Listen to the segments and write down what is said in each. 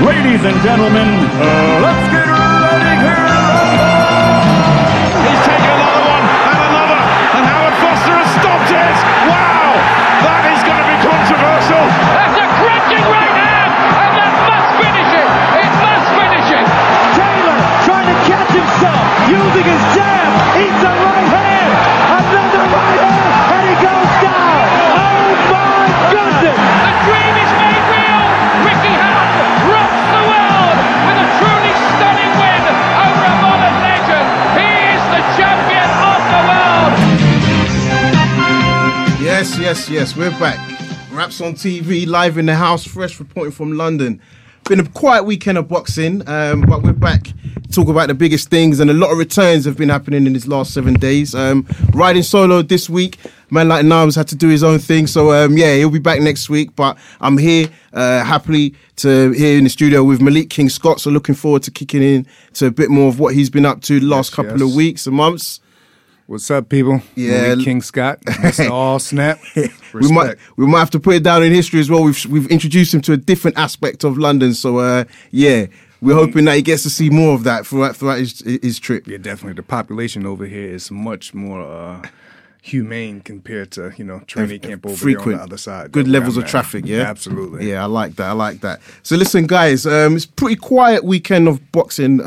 Ladies and gentlemen, uh, let's get ready to He's taken another one and another, and Howard Foster has stopped it. Wow, that is going to be controversial. That's a crunching right hand, and that must finish it. It must finish it. Taylor trying to catch himself, using his jab, eats a right hand, Yes, yes, yes. We're back. Wraps on TV, live in the house, fresh reporting from London. Been a quiet weekend of boxing, um, but we're back. to Talk about the biggest things, and a lot of returns have been happening in these last seven days. Um, riding solo this week, man like Nams had to do his own thing, so um, yeah, he'll be back next week. But I'm here uh, happily to here in the studio with Malik King Scott. So looking forward to kicking in to a bit more of what he's been up to the last Yes, couple yes. of weeks and months. What's up, people? Yeah. Malik King Scott, Mr. All Snap. we might we might have to put it down in history as well. We've we've introduced him to a different aspect of London, so uh, yeah, we're hoping that he gets to see more of that throughout throughout his his trip. Yeah, definitely. The population over here is much more uh, humane compared to you know training camp over on the other side. good levels of at. traffic. Yeah, absolutely. Yeah, I like that. I like that. So listen, guys, um, it's pretty quiet weekend of boxing. Uh,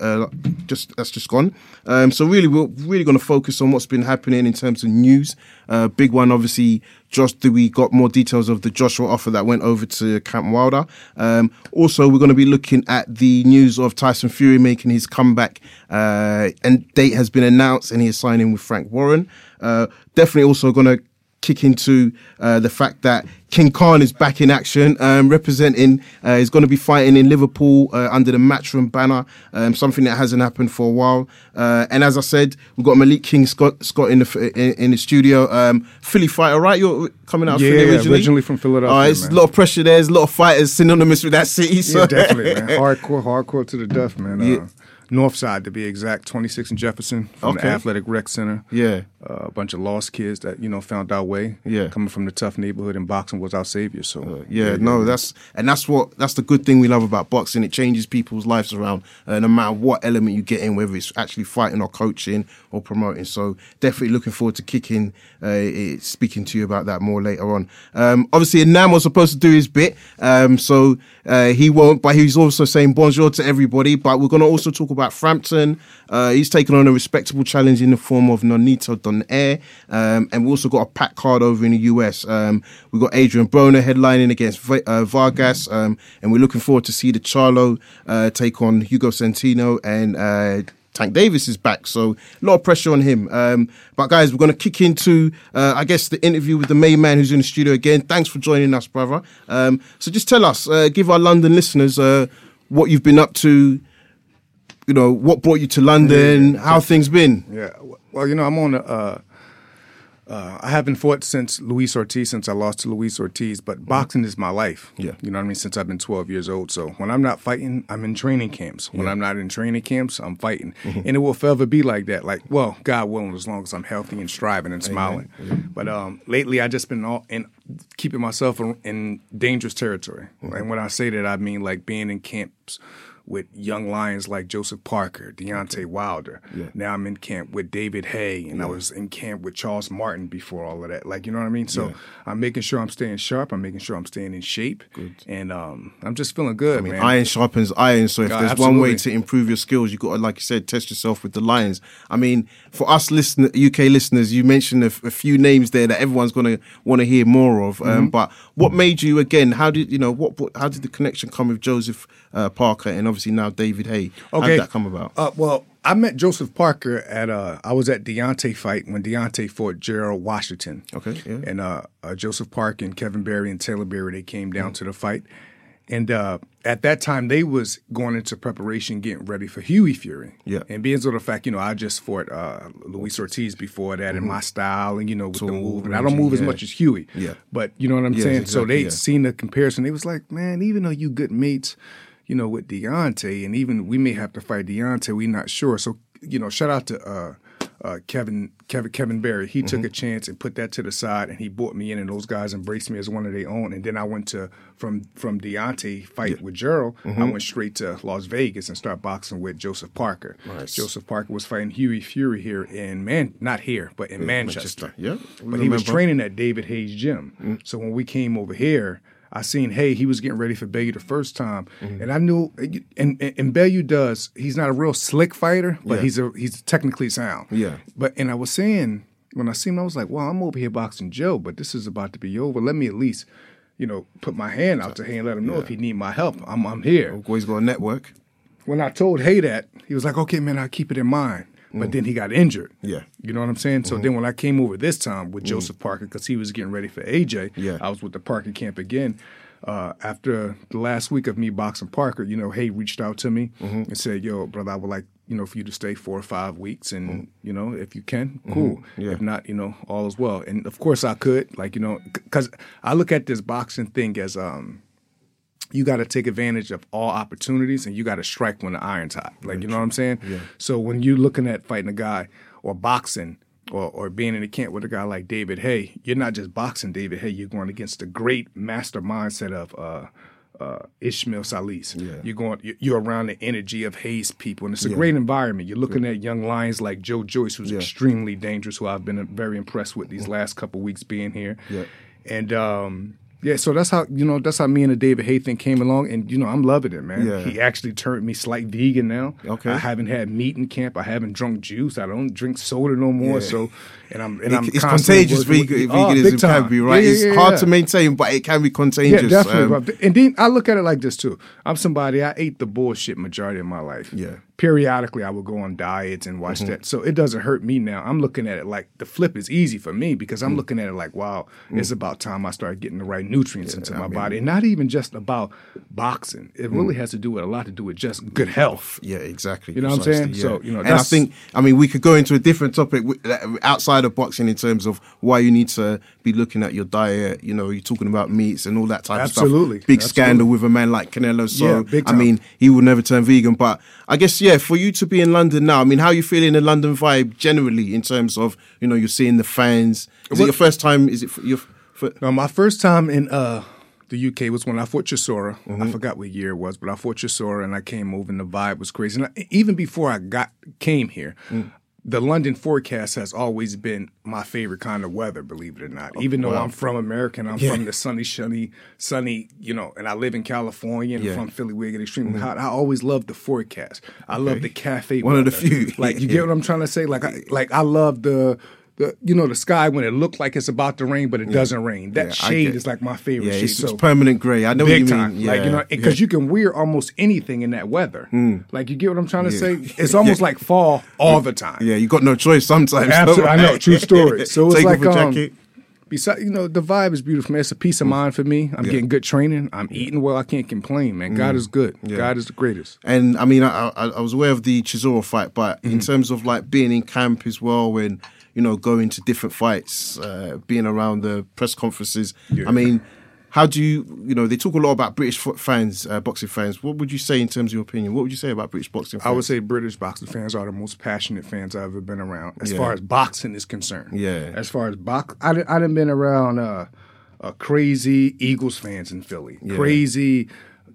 uh, just that's just gone. Um, so really, we're really going to focus on what's been happening in terms of news. Uh, big one, obviously. Josh We got more details of the Joshua offer that went over to Camp Wilder. Um, also, we're going to be looking at the news of Tyson Fury making his comeback, uh, and date has been announced, and he is signing with Frank Warren. Uh, definitely also going to kick into uh, the fact that King Khan is back in action, um, representing. Uh, he's going to be fighting in Liverpool uh, under the Matchroom banner, um, something that hasn't happened for a while. Uh, and as I said, we've got Malik King Scott, Scott in the in, in the studio. Um, Philly fighter, right? You're coming out of Yeah, Philly yeah, originally. originally from Philadelphia, Uh, it's man. a lot of pressure there. There's a lot of fighters synonymous with that city. So. Yeah, definitely, man. Hardcore, hardcore to the death, man. Uh, Yeah. North side to be exact, 26 and Jefferson from Okay. the Athletic Rec Center. Yeah. Uh, a bunch of lost kids that you know found our way. Yeah. coming from the tough neighborhood, and boxing was our savior. So Uh, yeah, no, that's and that's what that's the good thing we love about boxing. It changes people's lives around, uh, no matter what element you get in, whether it's actually fighting or coaching or promoting. So definitely looking forward to kicking, uh, eh, speaking to you about that more later on. Um, obviously, Nam was supposed to do his bit, um, so uh, he won't. But he's also saying bonjour to everybody. But we're going to also talk about Frampton. Uh, he's taken on a respectable challenge in the form of Nonito Donaire, um, and we also got a pack card over in the US. Um, we got Adrian Broner headlining against Va- uh, Vargas, um, and we're looking forward to see the Charlo uh, take on Hugo Centeno and. Uh, Tank Davis is back, so a lot of pressure on him. Um, but guys, we're going to kick into, uh, I guess, the interview with the main man who's in the studio again. Thanks for joining us, brother. Um, so just tell us, uh, give our London listeners uh, what you've been up to. You know, what brought you to London? How things been? Yeah. Well, you know, I'm on a. Uh, uh, I haven't fought since Luis Ortiz, since I lost to Luis Ortiz, but boxing is my life. Yeah. You know what I mean? Since I've been 12 years old. So when I'm not fighting, I'm in training camps. When I'm not in training camps, I'm fighting. And it will forever be like that. Like, well, God willing, as long as I'm healthy and striving and smiling. But um, lately, i just been all in keeping myself in, in dangerous territory. And when I say that, I mean like being in camps with young lions like Joseph Parker, Deontay Wilder. Now I'm in camp with David Haye, and I was in camp with Charles Martin before all of that. Like, you know what I mean? So I'm making sure I'm staying sharp. I'm making sure I'm staying in shape. And um, I'm just feeling good, I mean, man. iron sharpens iron. So if God, there's one way to improve your skills, you got to, like you said, test yourself with the lions. I mean, for us listen, UK listeners, you mentioned a, f- a few names there that everyone's going to want to hear more of. Mm-hmm. Um, but what made you again? How did you know what? what how did the connection come with Joseph uh, Parker and obviously now David Haye? How did that come about? Uh, well, I met Joseph Parker at uh, I was at Deontay fight when Deontay fought Gerald Washington. Okay, yeah. And uh, uh, Joseph Parker and Kevin Barry and Taylor Barry they came down to the fight, and uh, at that time they was going into preparation, getting ready for Hughie Fury. Yeah. And being so the fact, you know, I just fought uh, Luis Ortiz before that in my style, and you know, with the move, and I don't move as much as Hughie. Yeah. But you know what I'm saying. so they yeah. seen the comparison. They was like, man, even though you good mates, you know, with Deontay, and even we may have to fight Deontay, We're not sure. So, you know, shout out to uh, uh, Kevin Kevin Kevin Barry. He Mm-hmm. took a chance and put that to the side, and he brought me in, and those guys embraced me as one of their own. And then I went to from from Deontay fight with Gerald. Mm-hmm. I went straight to Las Vegas and start boxing with Joseph Parker. Nice. Joseph Parker was fighting Hughie Fury here in Man, not here, but in Manchester. Manchester. Yeah, but he was training at David Haye's Gym. So when we came over here. I seen, hey, he was getting ready for Bellew the first time, mm-hmm. and I knew, and, and and Bellew does. He's not a real slick fighter, but Yeah. he's a he's technically sound. Yeah. But and I was saying when I seen him, I was like, well, I'm over here boxing Joe, but this is about to be over. Let me at least, you know, put my hand out to him and let him know if he need my help. I'm I'm here. Oh, Always got a network. When I told Haye that, he was like, okay, man, I'll keep it in mind. But then he got injured. Mm. Yeah. You know what I'm saying? So then when I came over this time with Joseph Parker, because he was getting ready for AJ, Yeah. I was with the Parker camp again. Uh, after the last week of me boxing Parker, you know, Haye reached out to me and said, yo, brother, I would like, you know, for you to stay four or five weeks. And, you know, if you can, cool. Yeah. If not, you know, all is well. And of course I could, like, you know, because I look at this boxing thing as, um, you got to take advantage of all opportunities and you got to strike when the iron's hot. Like, you know what I'm saying? Yeah. So when you're looking at fighting a guy or boxing or, or being in a camp with a guy like David Haye, you're not just boxing David Haye, you're going against the great master mindset of uh, uh, Ismael Salas. Yeah. You're going, you- you're around the energy of Haye's people, and it's a great environment. You're looking at young lions like Joe Joyce, who's extremely dangerous, who I've been very impressed with these last couple weeks being here. Yeah. And um, yeah, so that's how you know that's how me and the David Haye thing came along, and you know I'm loving it, man. Yeah. He actually turned me slight vegan now. Okay. I haven't had meat in camp. I haven't drunk juice. I don't drink soda no more. Yeah. So, and I'm and I'm it's contagious. Vegan, Oh, veganism can be right. Yeah, yeah, it's hard to maintain, but it can be contagious. Yeah, definitely. Um, and then I look at it like this too. I'm somebody I ate the bullshit majority of my life. Yeah. Mm-hmm. Periodically, I would go on diets and watch that. So it doesn't hurt me now. I'm looking at it like the flip is easy for me because Mm. I'm looking at it like, wow, it's about time I start getting the right nutrients into my body, and not even just about boxing. It Mm. really has to do with a lot to do with just good health. Yeah, exactly. You know what I'm saying? So, you know, and I think, I mean, we could go into a different topic outside of boxing in terms of why you need to be looking at your diet. You know, you're talking about meats and all that type Absolutely. of stuff. Big Absolutely. scandal with a man like Canelo. So, Yeah, big I mean, he will never turn vegan. But I guess, yeah, for you to be in London now, I mean, how are you feeling the London vibe generally in terms of, you know, you're seeing the fans? Is it your first time? Is it for your? For, Now, my first time in uh, the UK was when I fought Chisora. Mm-hmm. I forgot what year it was, but I fought Chisora and I came over and the vibe was crazy. And I, even before I got came here, Mm. The London forecast has always been my favorite kind of weather, believe it or not. Even though I'm from America and I'm Yeah. from the sunny, sunny, sunny, you know, and I live in California and Yeah. Mm-hmm. from Philly where it gets extremely hot. I always love the forecast. I love the cafe. One of the few. Like you get what I'm trying to say? Like I like I love the the you know the sky when it looked like it's about to rain, but it doesn't rain. That Yeah, shade is like my favorite yeah, shade. it's, it's permanent grey. I know big what you time, mean. like you know, Yeah, Hmm. because you can wear almost anything in that weather. Like you get what I'm trying to say? It's almost like fall all the time. yeah, you got no choice sometimes. Absolutely, I know. True story. So it's Take like off a um. Besides, you know, the vibe is beautiful, man. It's a peace of mind for me. I'm getting good training. I'm eating well. I can't complain, man. God is good. God is the greatest. And I mean, I, I, I was aware of the Chisora fight, but Mm-hmm. in terms of like being in camp as well, and you know, going to different fights, uh, being around the press conferences. I mean, how do you, you know, they talk a lot about British fans, uh, boxing fans. What would you say in terms of your opinion? What would you say about British boxing? fans? I would say British boxing fans are the most passionate fans I've ever been around, as Yeah. far as boxing is concerned. Yeah. As far as box, I didn't, I didn't been around uh, uh, crazy Eagles fans in Philly, crazy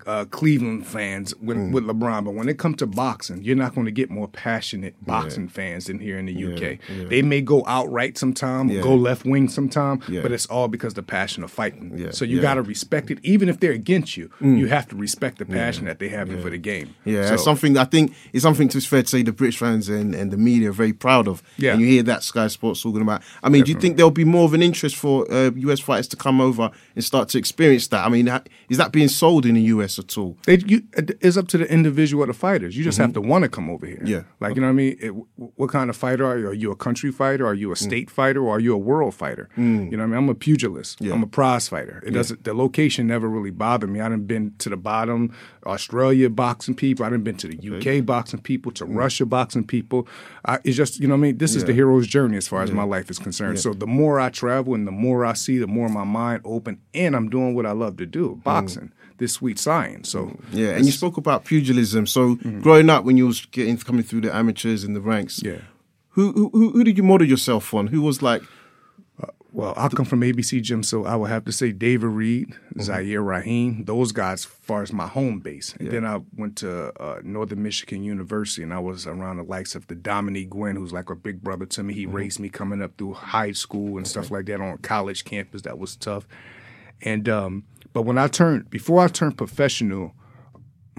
uh, Cleveland fans with, Mm. with LeBron. But when it comes to boxing, you're not going to get more passionate boxing fans than here in the UK. They may go outright sometime, Yeah. go left wing sometime, Yeah. but it's all because the passion of fighting. Yeah, So you yeah. Mm. got to respect it, even if they're against you. You have to respect the passion that they have for the game. Yeah, So- it's something I think it's something to fair to say the British fans and, and the media are very proud of. Yeah. and you hear that Sky Sports talking about. I mean, do you think there'll be more of an interest for uh, US fighters to come over and start to experience that? I mean, is that being sold in the US at all? They, you, it's up to the individual the fighters. You just have to want to come over here. Mm-hmm. Yeah. Like, you know what I mean? It, what kind of fighter are you? Are you a country fighter? Are Mm. you a state fighter? Or are you a world fighter? You know what I mean? I'm a pugilist. Yeah. I'm a prize fighter. It doesn't, the location never really bothered me. I done been to the bottom, Australia boxing people. I done been to the UK boxing people, Mm. to Russia boxing people. I, it's just, you know what I mean? This is the hero's journey as far as my life is concerned. So the more I travel and the more I see, the more my mind open and I'm doing what I love to do, boxing, this sweet science. So Mm. Yeah, and you spoke about pugilism. So growing up, when you was getting coming through the amateurs in the ranks, Yeah. Who, who who did you model yourself on? Who was like Well, I come from ABC Gym, so I would have to say David Reid, Mm-hmm. Zahir Raheem, those guys, as far as my home base. And then I went to uh, Northern Michigan University, and I was around the likes of the Dominick Guinn, who's like a big brother to me. He Mm-hmm. raised me coming up through high school and stuff like that on a college campus. That was tough. And um, but when I turned, before I turned professional,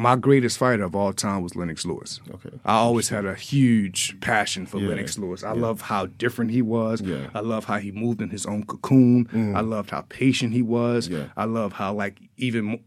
my greatest fighter of all time was Lennox Lewis. Okay. I always had a huge passion for Lennox Lewis. I love how different he was. Yeah. I love how he moved in his own cocoon. Mm. I loved how patient he was. Yeah. I love how like even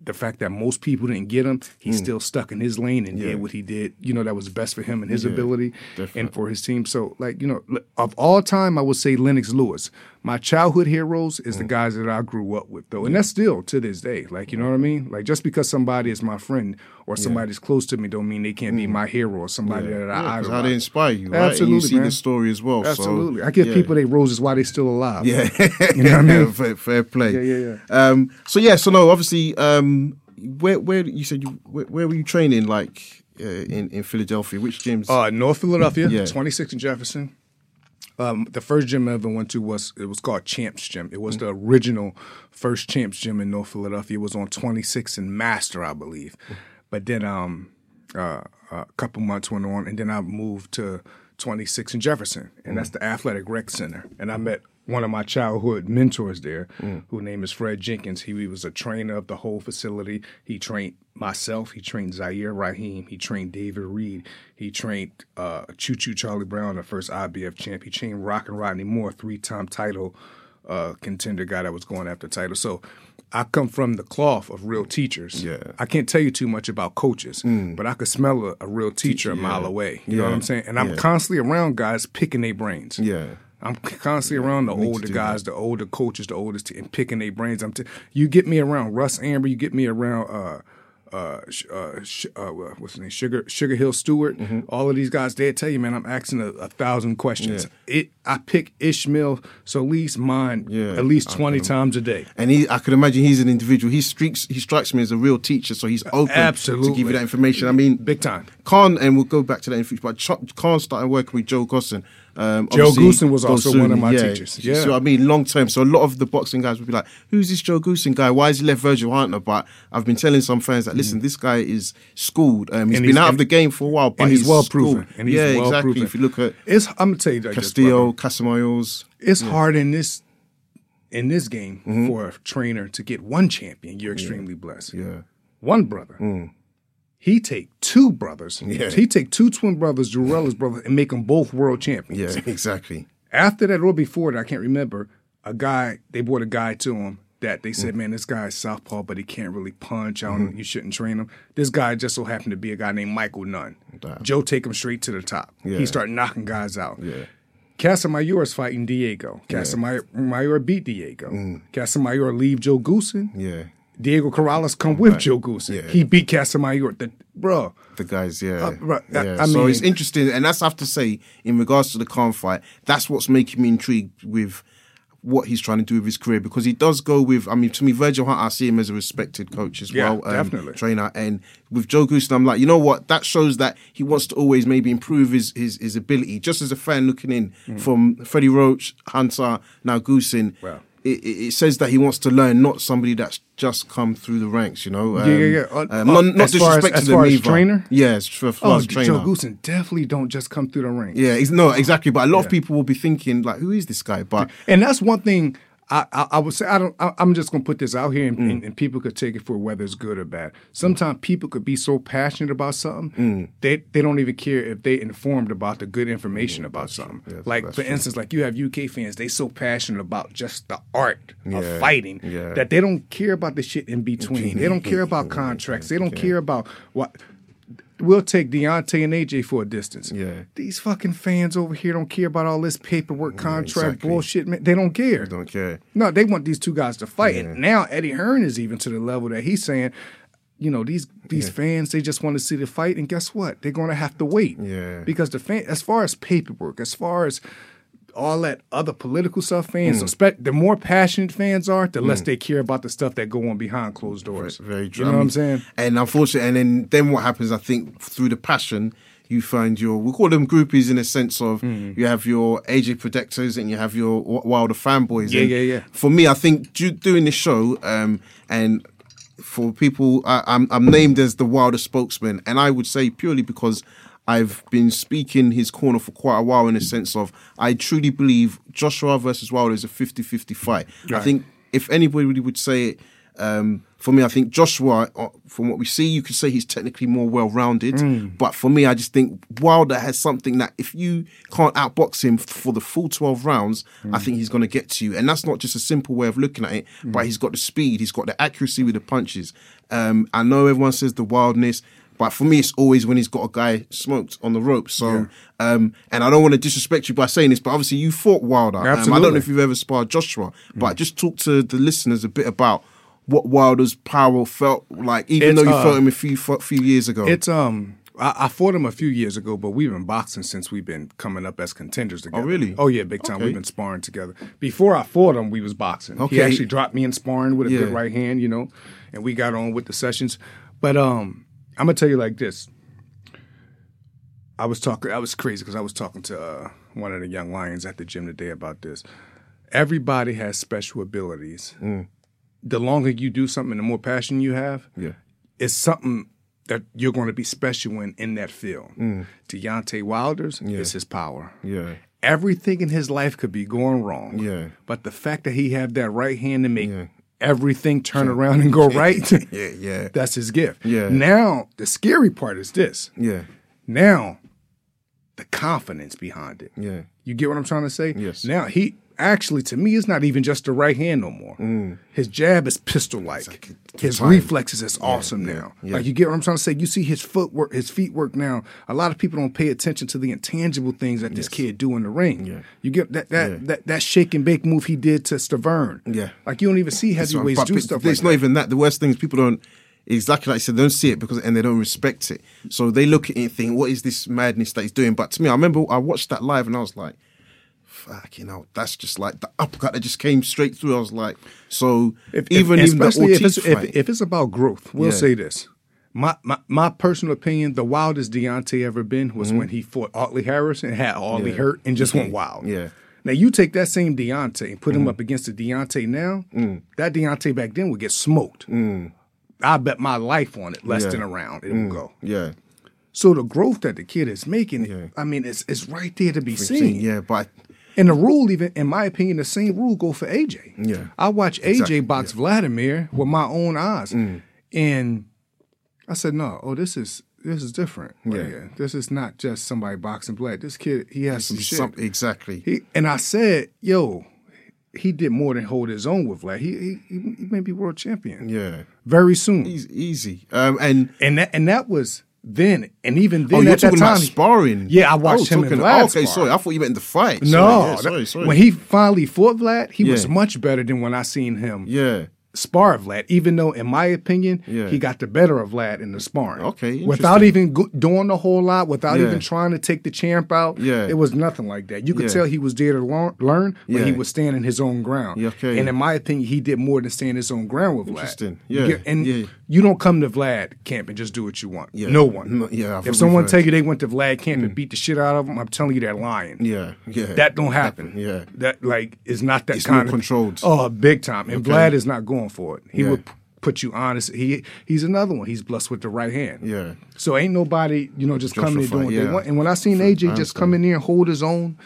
the fact that most people didn't get him, he mm. still stuck in his lane and Yeah. did what he did. You know that was best for him and his ability definitely. and for his team. So like you know of all time, I would say Lennox Lewis. My childhood heroes is the guys that I grew up with though, and that's still to this day. Like you know what I mean? Like just because somebody is my friend or somebody's close to me, don't mean they can't be my hero or somebody that I Yeah, idolize. how they inspire you, right? Absolutely, and you see man. the story as well. so, Absolutely. I give yeah. people their roses while they're still alive. Yeah, You know what I mean? fair, fair play. Yeah, yeah, Um, so yeah, so no, obviously, um, where where you said you where, where were you training? Like uh, in in Philadelphia, which gyms? Uh, North Philadelphia, Yeah. 26 in Jefferson. Um, the first gym I ever went to was it was called Champs Gym. It was the original first Champs Gym in North Philadelphia. It was on 26 and Master, I believe. But then um, uh, a couple months went on, and then I moved to 26 and Jefferson, and that's the Athletic Rec Center. And I met one of my childhood mentors there, whose name is Fred Jenkins. He, was a trainer of the whole facility. He trained myself. He trained Zahir Raheem. He trained David Reid. He trained uh, Choo Choo Charlie Brown, the first IBF champ. He trained Rock and Rodney Moore, three-time title uh, contender guy that was going after title. So I come from the cloth of real teachers. Yeah. I can't tell you too much about coaches, but I could smell a, a real teacher a mile away. You know what I'm saying? And I'm Yeah. constantly around guys picking their brains. yeah, I'm constantly around the older guys, the older coaches, the oldest, and picking their brains. I'm t- you get me around Russ Anber, you get me around uh, uh, uh, sh- uh, what's his name, Sugar Sugar Hill Stewart. Mm-hmm. All of these guys, they tell you, man, I'm asking a, a thousand questions. It, I pick Ismael Salas mine Yeah, at least twenty times a day. and he, I could imagine he's an individual. He streaks, he strikes me as a real teacher, so he's open Absolutely. to give you that information. I mean, Big time. Khan, and we'll go back to that in future. But Ch- Khan started working with Joe Goossen. Um, Joe Goossen was also one of my teachers. Yeah. So I mean, long term. So a lot of the boxing guys would be like, "Who's this Joe Goossen guy? Why has he left Virgil Hunter?" But I've been telling some fans that listen, this guy is schooled. Um, he's Mm. And been he's- out of the game for a while, but and he's, well proven. schooled. And he's yeah, well exactly. proven. If you look at it's, I'm gonna tell you Castillo. Casamayor, it's hard in this in this game Mm-hmm. for a trainer to get one champion. You're extremely blessed. yeah, One brother. He take two brothers. Mm. Yeah. He take two twin brothers, Jurella's brother, and make them both world champions. yeah, exactly. After that, or before that, I can't remember. A guy they brought a guy to him that they Mm. said, "Man, this guy's southpaw, but he can't really punch. I don't. You shouldn't train him." This guy just so happened to be a guy named Michael Nunn. Damn. Joe take him straight to the top. Yeah. He start knocking guys out. Yeah. Casamayor is fighting Diego. Casamayor beat Diego. Casamayor leave Joe Goossen. Yeah, Diego Corrales come with Joe Goossen. Yeah. He beat Casamayor. The, bro, the guys, yeah, Uh, right, I- yeah. I so mean- it's interesting, and that's I have to say in regards to the Khan fight. That's what's making me intrigued with what he's trying to do with his career because he does go with. I mean, to me, Virgil Hunt, I see him as a respected coach as Yeah, well, um, definitely. trainer. And with Joe Goossen, I'm like, you know what? That shows that he wants to always maybe improve his his, his ability. Just as a fan looking in from Freddie Roach, Hunter, now Goossen. Mm. Wow. It, it says that he wants to learn, not somebody that's just come through the ranks. You know, Yeah, yeah, yeah. Uh, Um, uh, not, not as far as- as far as either. trainer? Yes, for, for oh, as a trainer. Joe Goossen definitely don't just come through the ranks. Yeah, no, exactly. But a lot of people will be thinking like, "Who is this guy?" But And that's one thing I, I, I would say. I don't. I, I'm just gonna put this out here, and, Mm. and, and people could take it for whether it's good or bad. Sometimes people could be so passionate about something Mm. they they don't even care if they informed about the good information about something. Yeah, like for true. instance, like you have UK fans, they so passionate about just the art Yeah, of fighting yeah. that they don't care about the shit in between. they don't care about contracts. They don't care about what. We'll take Deontay and AJ for a distance. Yeah. These fucking fans over here don't care about all this paperwork, contract exactly. bullshit. Man. They don't care. They don't care. No, they want these two guys to fight. And now Eddie Hearn is even to the level that he's saying, you know, these these fans, they just want to see the fight. And guess what? They're going to have to wait. Yeah. Because the fan, as far as paperwork, as far as all that other political stuff, Mm. fans, expect the more passionate fans are, the less they care about the stuff that go on behind closed doors. Very true. You know I what I'm saying? And unfortunately, and then then what happens? I think through the passion, you find your we call them groupies in a sense of Mm-hmm. you have your AJ protectors and you have your Wilder fanboys. Yeah, And yeah, yeah. For me, I think do, doing this show um, and for people, I, I'm I'm named as the Wilder spokesman, and I would say purely because. I've been speaking his corner for quite a while in the sense of I truly believe Joshua versus Wilder is a 50-50 fight. I think if anybody really would say it, um, for me, I think Joshua, uh, from what we see, you could say he's technically more well rounded. Mm. But for me, I just think Wilder has something that if you can't outbox him for the full 12 rounds, Mm. I think he's going to get to you. And that's not just a simple way of looking at it, but he's got the speed, he's got the accuracy with the punches. Um, I know everyone says the wildness. But for me, it's always when he's got a guy smoked on the rope. So, um, and I don't want to disrespect you by saying this, but obviously you fought Wilder. Um, I don't know if you've ever sparred Joshua, but just talk to the listeners a bit about what Wilder's power felt like, even It's, though you uh, fought him a few few years ago. It's um. I, I fought him a few years ago, but we've been boxing since we've been coming up as contenders together. really? Oh yeah, big time. Okay. We've been sparring together. Before I fought him, we was boxing. He Okay. actually dropped me in sparring with a Yeah. good right hand, you know, and we got on with the sessions. But um, I'm gonna tell you like this. I was talking. I was crazy because I was talking to uh, one of the young lions at the gym today about this. Everybody has special abilities. The longer you do something, the more passion you have yeah, it's something that you're going to be special in in that field. Deontay Wilder's is his power. yeah, Everything in his life could be going wrong. Yeah. But the fact that he have that right hand to make Yeah. Everything turn around and go right, yeah, yeah, that's his gift. Yeah. Now the scary part is this. yeah, Now the confidence behind it. yeah. You get what I'm trying to say? Yes. Now he actually to me it's not even just the right hand no more. Mm. His jab is pistol like. His time. reflexes is awesome now. yeah. Like you get what I'm trying to say? You see his footwork, his feet work now. A lot of people don't pay attention to the intangible things that this kid do in the ring. Yeah. You get that that, Yeah. that that shake and bake move he did to Stiverne. Yeah. Like you don't even see heavyweights do stuff It's like not that. even that. The worst thing is people don't exactly like I said. They don't see it because and they don't respect it. So they look at it and think, "What is this madness that he's doing?" But to me, I remember I watched that live and I was like, "Fuck, you know, that's just like the uppercut that just came straight through." I was like, "So If- if- even even the especially if it's, if, if it's about growth, we'll Yeah. say this. My, my my personal opinion, the wildest Deontay ever been was when he fought Audley Harris and had Mm-hmm. Yeah. hurt and just went wild. Yeah. Mm-hmm. Now you take that same Deontay and put him up against the Deontay now, Mm. that Deontay back then would get smoked. I bet my life on it, less Yeah. Mm. than a round it will go. yeah, So the growth that the kid is making, Yeah. I mean, it's it's right there to be seen, yeah, but And the rule, even in my opinion, the same rule go for AJ. Yeah. I watched AJ Exactly, box Vladimir with my own eyes, Mm. and I said, "No, oh, this is this is different. right Yeah. here. this is not just somebody boxing Vlad. This kid, he has some shit. some- exactly. He, and I said, yo." He did more than hold his own with Vlad. He he, he, he may be world champion yeah, very soon. He's easy. Um, and and that and that was then, and even oh, then oh, you're at that time, about sparring? Yeah, I Oh, watched him and talking- Vlad Okay, spar. sorry, I thought you meant in the fight. No, sorry, yeah, sorry, sorry. when he finally fought Vlad, he was much better than when I seen him yeah, spar Vlad. Even though, in my opinion, Yeah. he got the better of Vlad in the sparring. Okay, without even go- doing a whole lot, without Yeah. even trying to take the champ out. Yeah. it was nothing like that. You could Yeah. tell he was there to learn, learn but he was standing his own ground. Okay. And in my opinion, he did more than stand his own ground with Vlad. Interesting. You Yeah, and you don't come to Vlad camp and just do what you want. Yeah. No one. No, yeah, if someone tell you they went to Vlad camp and mm. beat the shit out of him, I'm telling you they're lying. yeah, yeah. That don't happen. Yeah. That like is not that It's kind of controlled. Oh, big time. And Okay. Vlad is not going for it. He Yeah. would put you honest. He he's another one. He's blessed with the right hand. Yeah. So ain't nobody, you know, just coming and doing what yeah. they want. And when I seen I AJ just come in there and hold his own,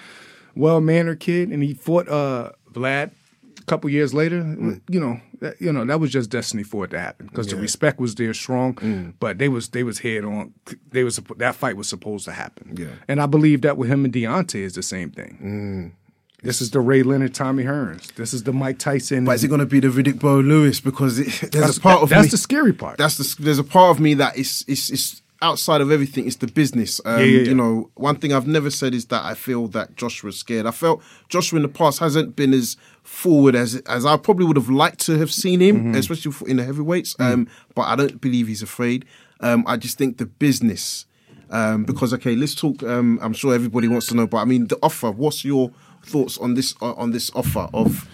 well mannered kid, and he fought uh Vlad a couple years later, Mm. you know, that, you know that was just destiny for it to happen because the respect was there strong, Mm. but they was they was head on. They was that fight was supposed to happen. Yeah. and I believe that with him and Deontay is the same thing. This is the Ray Leonard, Tommy Hearns. This is the Mike Tyson. But is it going to be the Riddick Bowe Lewis? Because it, there's a part that- of that's me. the scary part. That's the. There's a part of me that is is is outside of everything. It's the business. Um, Yeah, yeah, yeah. You know, one thing I've never said is that I feel that Joshua's scared. I felt Joshua in the past hasn't been as forward as as I probably would have liked to have seen him, Mm-hmm. especially in the heavyweights. Mm. Um, but I don't believe he's afraid. Um, I just think the business. Um, because okay, let's talk. Um, I'm sure everybody wants to know, but I mean the offer. What's your thoughts on this on this offer of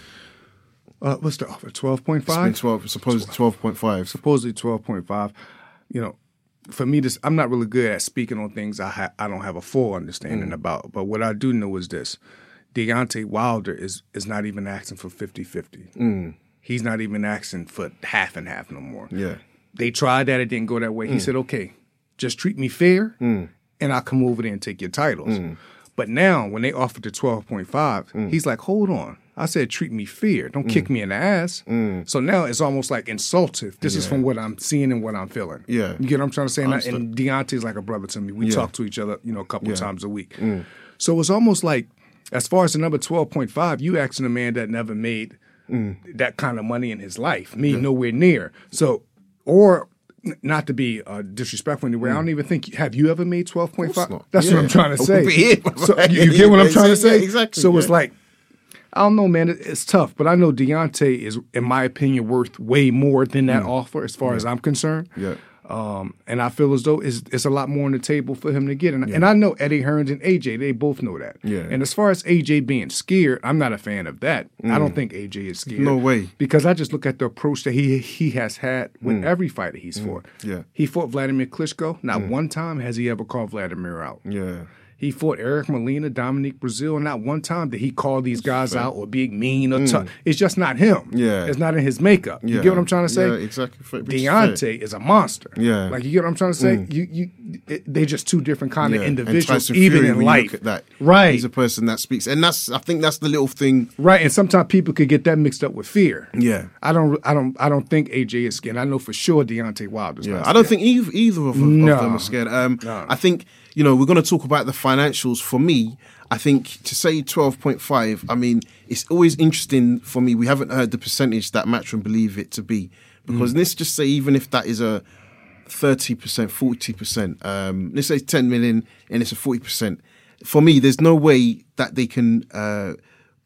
uh, what's the offer? Twelve point five. point it's been five. twelve, supposed twelve point five. Supposedly twelve point five. You know, for me, this I'm not really good at speaking on things I ha- I don't have a full understanding Mm. about. But what I do know is this: Deontay Wilder is is not even asking for 50-50. He's not even asking for half and half no more. Mm. Yeah. They tried that; it didn't go that way. Mm. He said, "Okay, just treat me fair, and I'll come over there and take your titles." Mm. But now, when they offered the twelve point five, he's like, "Hold on." I said, treat me fair. Don't Mm. kick me in the ass. So now it's almost like insultive. This is from what I'm seeing and what I'm feeling. Yeah. You get what I'm trying to say? And, I, and Deontay's like a brother to me. We Yeah. talk to each other, you know, a couple Yeah. times a week. So it's almost like, as far as the number 12.5, you asking a man that never made that kind of money in his life. Me, nowhere near. So, or not to be uh, disrespectful anyway, I don't even think, have you ever made 12.5? That's Yeah. what I'm trying to say. would be here. So, you, you get what I'm trying to say? Yeah, exactly, So it's like, I don't know, man. It- It's tough, but I know Deontay is, in my opinion, worth way more than that offer, as far as I'm concerned. Mm. Yeah. Um, and I feel as though it's, it's a lot more on the table for him to get. And, and I know Eddie Hearns and AJ, they both know that. Yeah. And as far as AJ being scared, I'm not a fan of that. I don't think AJ is scared. Mm. No way. Because I just look at the approach that he he has had with every fighter he's fought. Mm. Yeah. He fought Vladimir Klitschko. Not one time has he ever called Vladimir out. Yeah. He fought Eric Molina, Dominic Breazeale, and not one time did he call these guys out or be mean or tough. It's just not him. Mm. Yeah. It's not in his makeup. You Yeah. get what I'm trying to say? Yeah, exactly. F- which is fair. Deontay is a monster. Yeah. Like you get what I'm trying to say? You you it, they're just two different kind of Yeah. And individuals, even in life. That. Right. He's a person that speaks, and that's. I think that's the little thing. Right, and sometimes people could get that mixed up with fear. Yeah. I don't, I don't, I don't think AJ is scared. I know for sure Deontay Wilder's Yeah. I don't think either, either of, No. of them are scared. Um, No. I think you know we're going to talk about the financials. For me, I think to say twelve point five. I mean, it's always interesting for me. We haven't heard the percentage that Matchroom believe it to be because let's just say even if that is a thirty percent, forty percent. Um, let's say ten million and it's a forty percent. For me, there's no way that they can. Uh,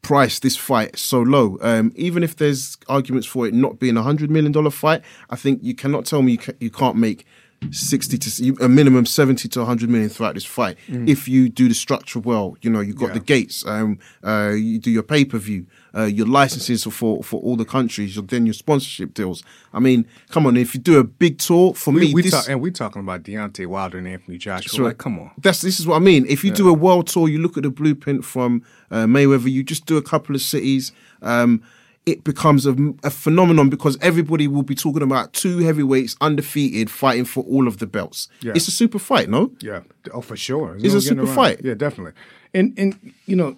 price this fight so low. Um, even if there's arguments for it not being a hundred million dollar fight, I think you cannot tell me you, ca- you can't make sixty to a minimum seventy to hundred million throughout this fight if you do the structure well. You know, you've got Yeah. the gates. Um, uh, you do your pay per view. Uh, your licenses for for all the countries, your, then your sponsorship deals. I mean, come on, if you do a big tour, for we, me, we this, talk, and we're talking about Deontay Wilder and Anthony Joshua. Sure. Like, come on. That's this is what I mean. If you do a world tour, you look at the blueprint from uh, Mayweather. You just do a couple of cities. Um, it becomes a, a phenomenon because everybody will be talking about two heavyweights undefeated fighting for all of the belts. Yeah. It's a super fight, no? Yeah. Oh, for sure. There's It's a no getting super around fight. Yeah, definitely. And and you know,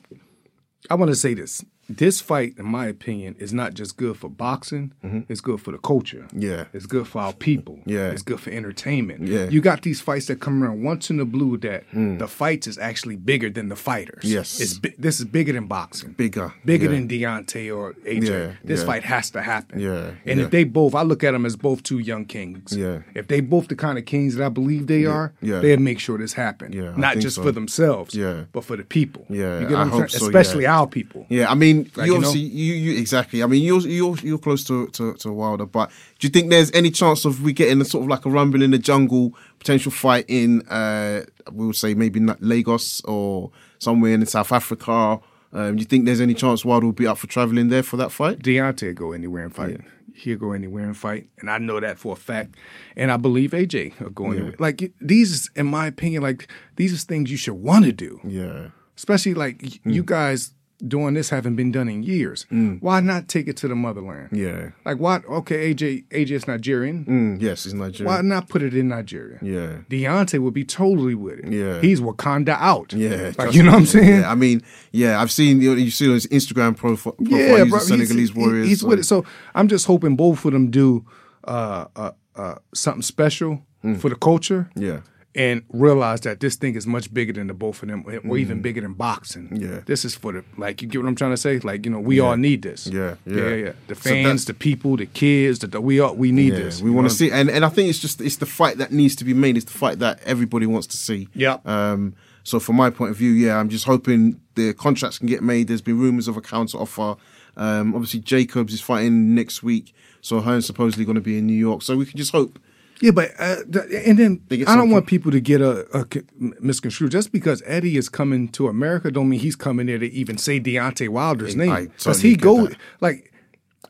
I want to say this. This fight, in my opinion, is not just good for boxing. It's good for the culture. Mm-hmm. Yeah. It's good for our people. Yeah. It's good for entertainment. Yeah. Mm. You got these fights that come around once in the blue that the fights is actually bigger than the fighters. Yes. It's bi- this is bigger than boxing. Bigger, Bigger yeah. than Deontay or AJ. Yeah, This yeah. fight has to happen. Yeah, And if they both, I look at them as both two young kings. Yeah. If they both the kind of kings that I believe they are, yeah. they'll make sure this happen. Yeah, Not just so. for themselves, Yeah. but for the people. Yeah, you get what I I'm hope saying? so, Especially our people. Yeah, I mean, Like, you you know? you, you exactly. I mean, you're you're you're close to, to to Wilder, but do you think there's any chance of we getting a sort of like a rumble in the jungle potential fight in, uh, we would say maybe Lagos or somewhere in South Africa? Um, do you think there's any chance Wilder will be up for traveling there for that fight? Deontay go anywhere and fight. He'll go anywhere and fight, and I know that for a fact. And I believe AJ will go anywhere. Like these, in my opinion, like these are things you should want to do. Yeah, Especially like y- you guys doing this haven't been done in years. Why not take it to the motherland? yeah. Like what? Okay, AJ, AJ is Nigerian. Mm, yes, he's Nigerian. Why not put it in Nigeria? Yeah. Deontay would be totally with it. Yeah. He's Wakanda out. Yeah, Like, you know what I'm saying? Yeah, I mean, yeah, I've seen you. You see on his Instagram profile, profile Yeah, bro. Senegalese he's, warrior. He's so- with it. So I'm just hoping both of them do uh, uh, uh, something special for the culture. Mm. Yeah. And realize that this thing is much bigger than the both of them, or even bigger than boxing. Mm. Yeah. This is for the like you get what I'm trying to say. Like you know, we all need this. Yeah, yeah, yeah. yeah. The fans, that's- the people, the kids, the, the we all we need Yeah, this. we want to see, and and I think it's just it's the fight that needs to be made. It's the fight that everybody wants to see. Yeah. Um. So from my point of view, yeah, I'm just hoping the contracts can get made. There's been rumors of a counter offer. Um. Obviously, Jacobs is fighting next week, so Hearn's supposedly going to be in New York. So we can just hope. Yeah, but uh, and then I don't want people to get a misconstrued. Just because Eddie is coming to America, don't mean he's coming there to even say Deontay Wilder's name. Because he go that. like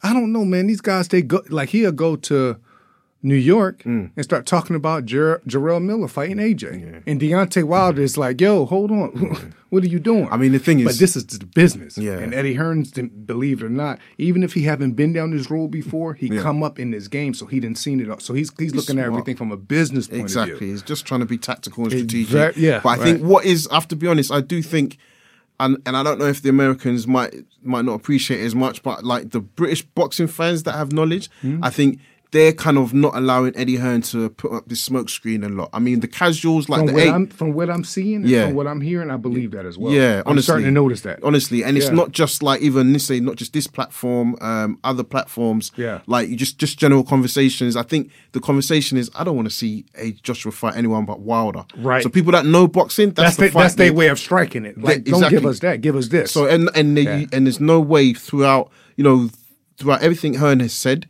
I don't know, man. These guys they go like he'll go to New York Mm. and start talking about Jer- Jarrell Miller fighting AJ. And Deontay Wilder is like, yo, hold on. what are you doing? I mean, the thing is. but this is the business. Yeah. And Eddie Hearns, didn't believe it or not, even if he haven't been down this road before, he Yeah. come up in this game, so he didn't seen it. all. So he's he's looking at everything from a business point of view. Exactly. He's just trying to be tactical and strategic. Yeah, But I think what is, I have to be honest, I do think, and and I don't know if the Americans might might not appreciate it as much, but like the British boxing fans that have knowledge, Hmm? I think. They're kind of not allowing Eddie Hearn to put up this smoke screen a lot. I mean, the casuals like From the what, eight, I'm, from what I'm seeing, and Yeah. from what I'm hearing, I believe that as well. Yeah, I'm honestly, starting to notice that. honestly, and it's Yeah. not just like even this, say not just this platform, um, other platforms. Yeah. like you just just general conversations. I think the conversation is I don't want to see a Joshua fight anyone but Wilder. Right. So people that know boxing, that's, That's the the, fight that's their way of striking it. Like, don't give us that. Give us this. So and and they, Yeah. and there's no way throughout you know throughout everything Hearn has said.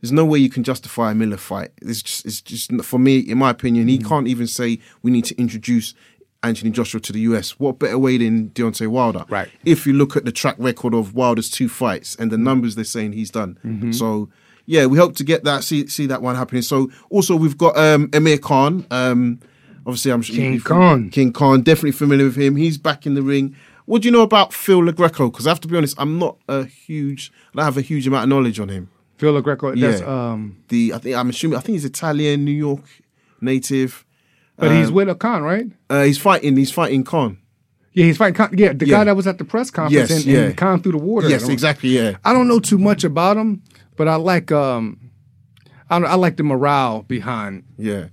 There's no way you can justify a Miller fight. It's just, it's just for me, in my opinion, Mm. he can't even say we need to introduce Anthony Joshua to the US. What better way than Deontay Wilder? Right. If you look at the track record of Wilder's two fights and the Mm. numbers they're saying he's done, Mm-hmm. so yeah, we hope to get that see see that one happening. So also we've got um, Amir Khan. Um, obviously, I'm sure King Khan. King Khan, definitely familiar with him. He's back in the ring. What do you know about Phil Lo Greco? Because I have to be honest, I'm not a huge, I don't have a huge amount of knowledge on him. Phil Lo Greco, that's, Yeah. um, The I think I'm assuming I think he's Italian, New York native. but he's Um, with a Khan, right? Uh, he's fighting. He's fighting Khan. Yeah, he's fighting. Khan- yeah, the Yeah. guy that was at the press conference Yes, and, and yeah. Khan through the water. Yes, exactly. Yeah. I don't know too much about him, but I like um, I don't, I like the morale behind Yeah.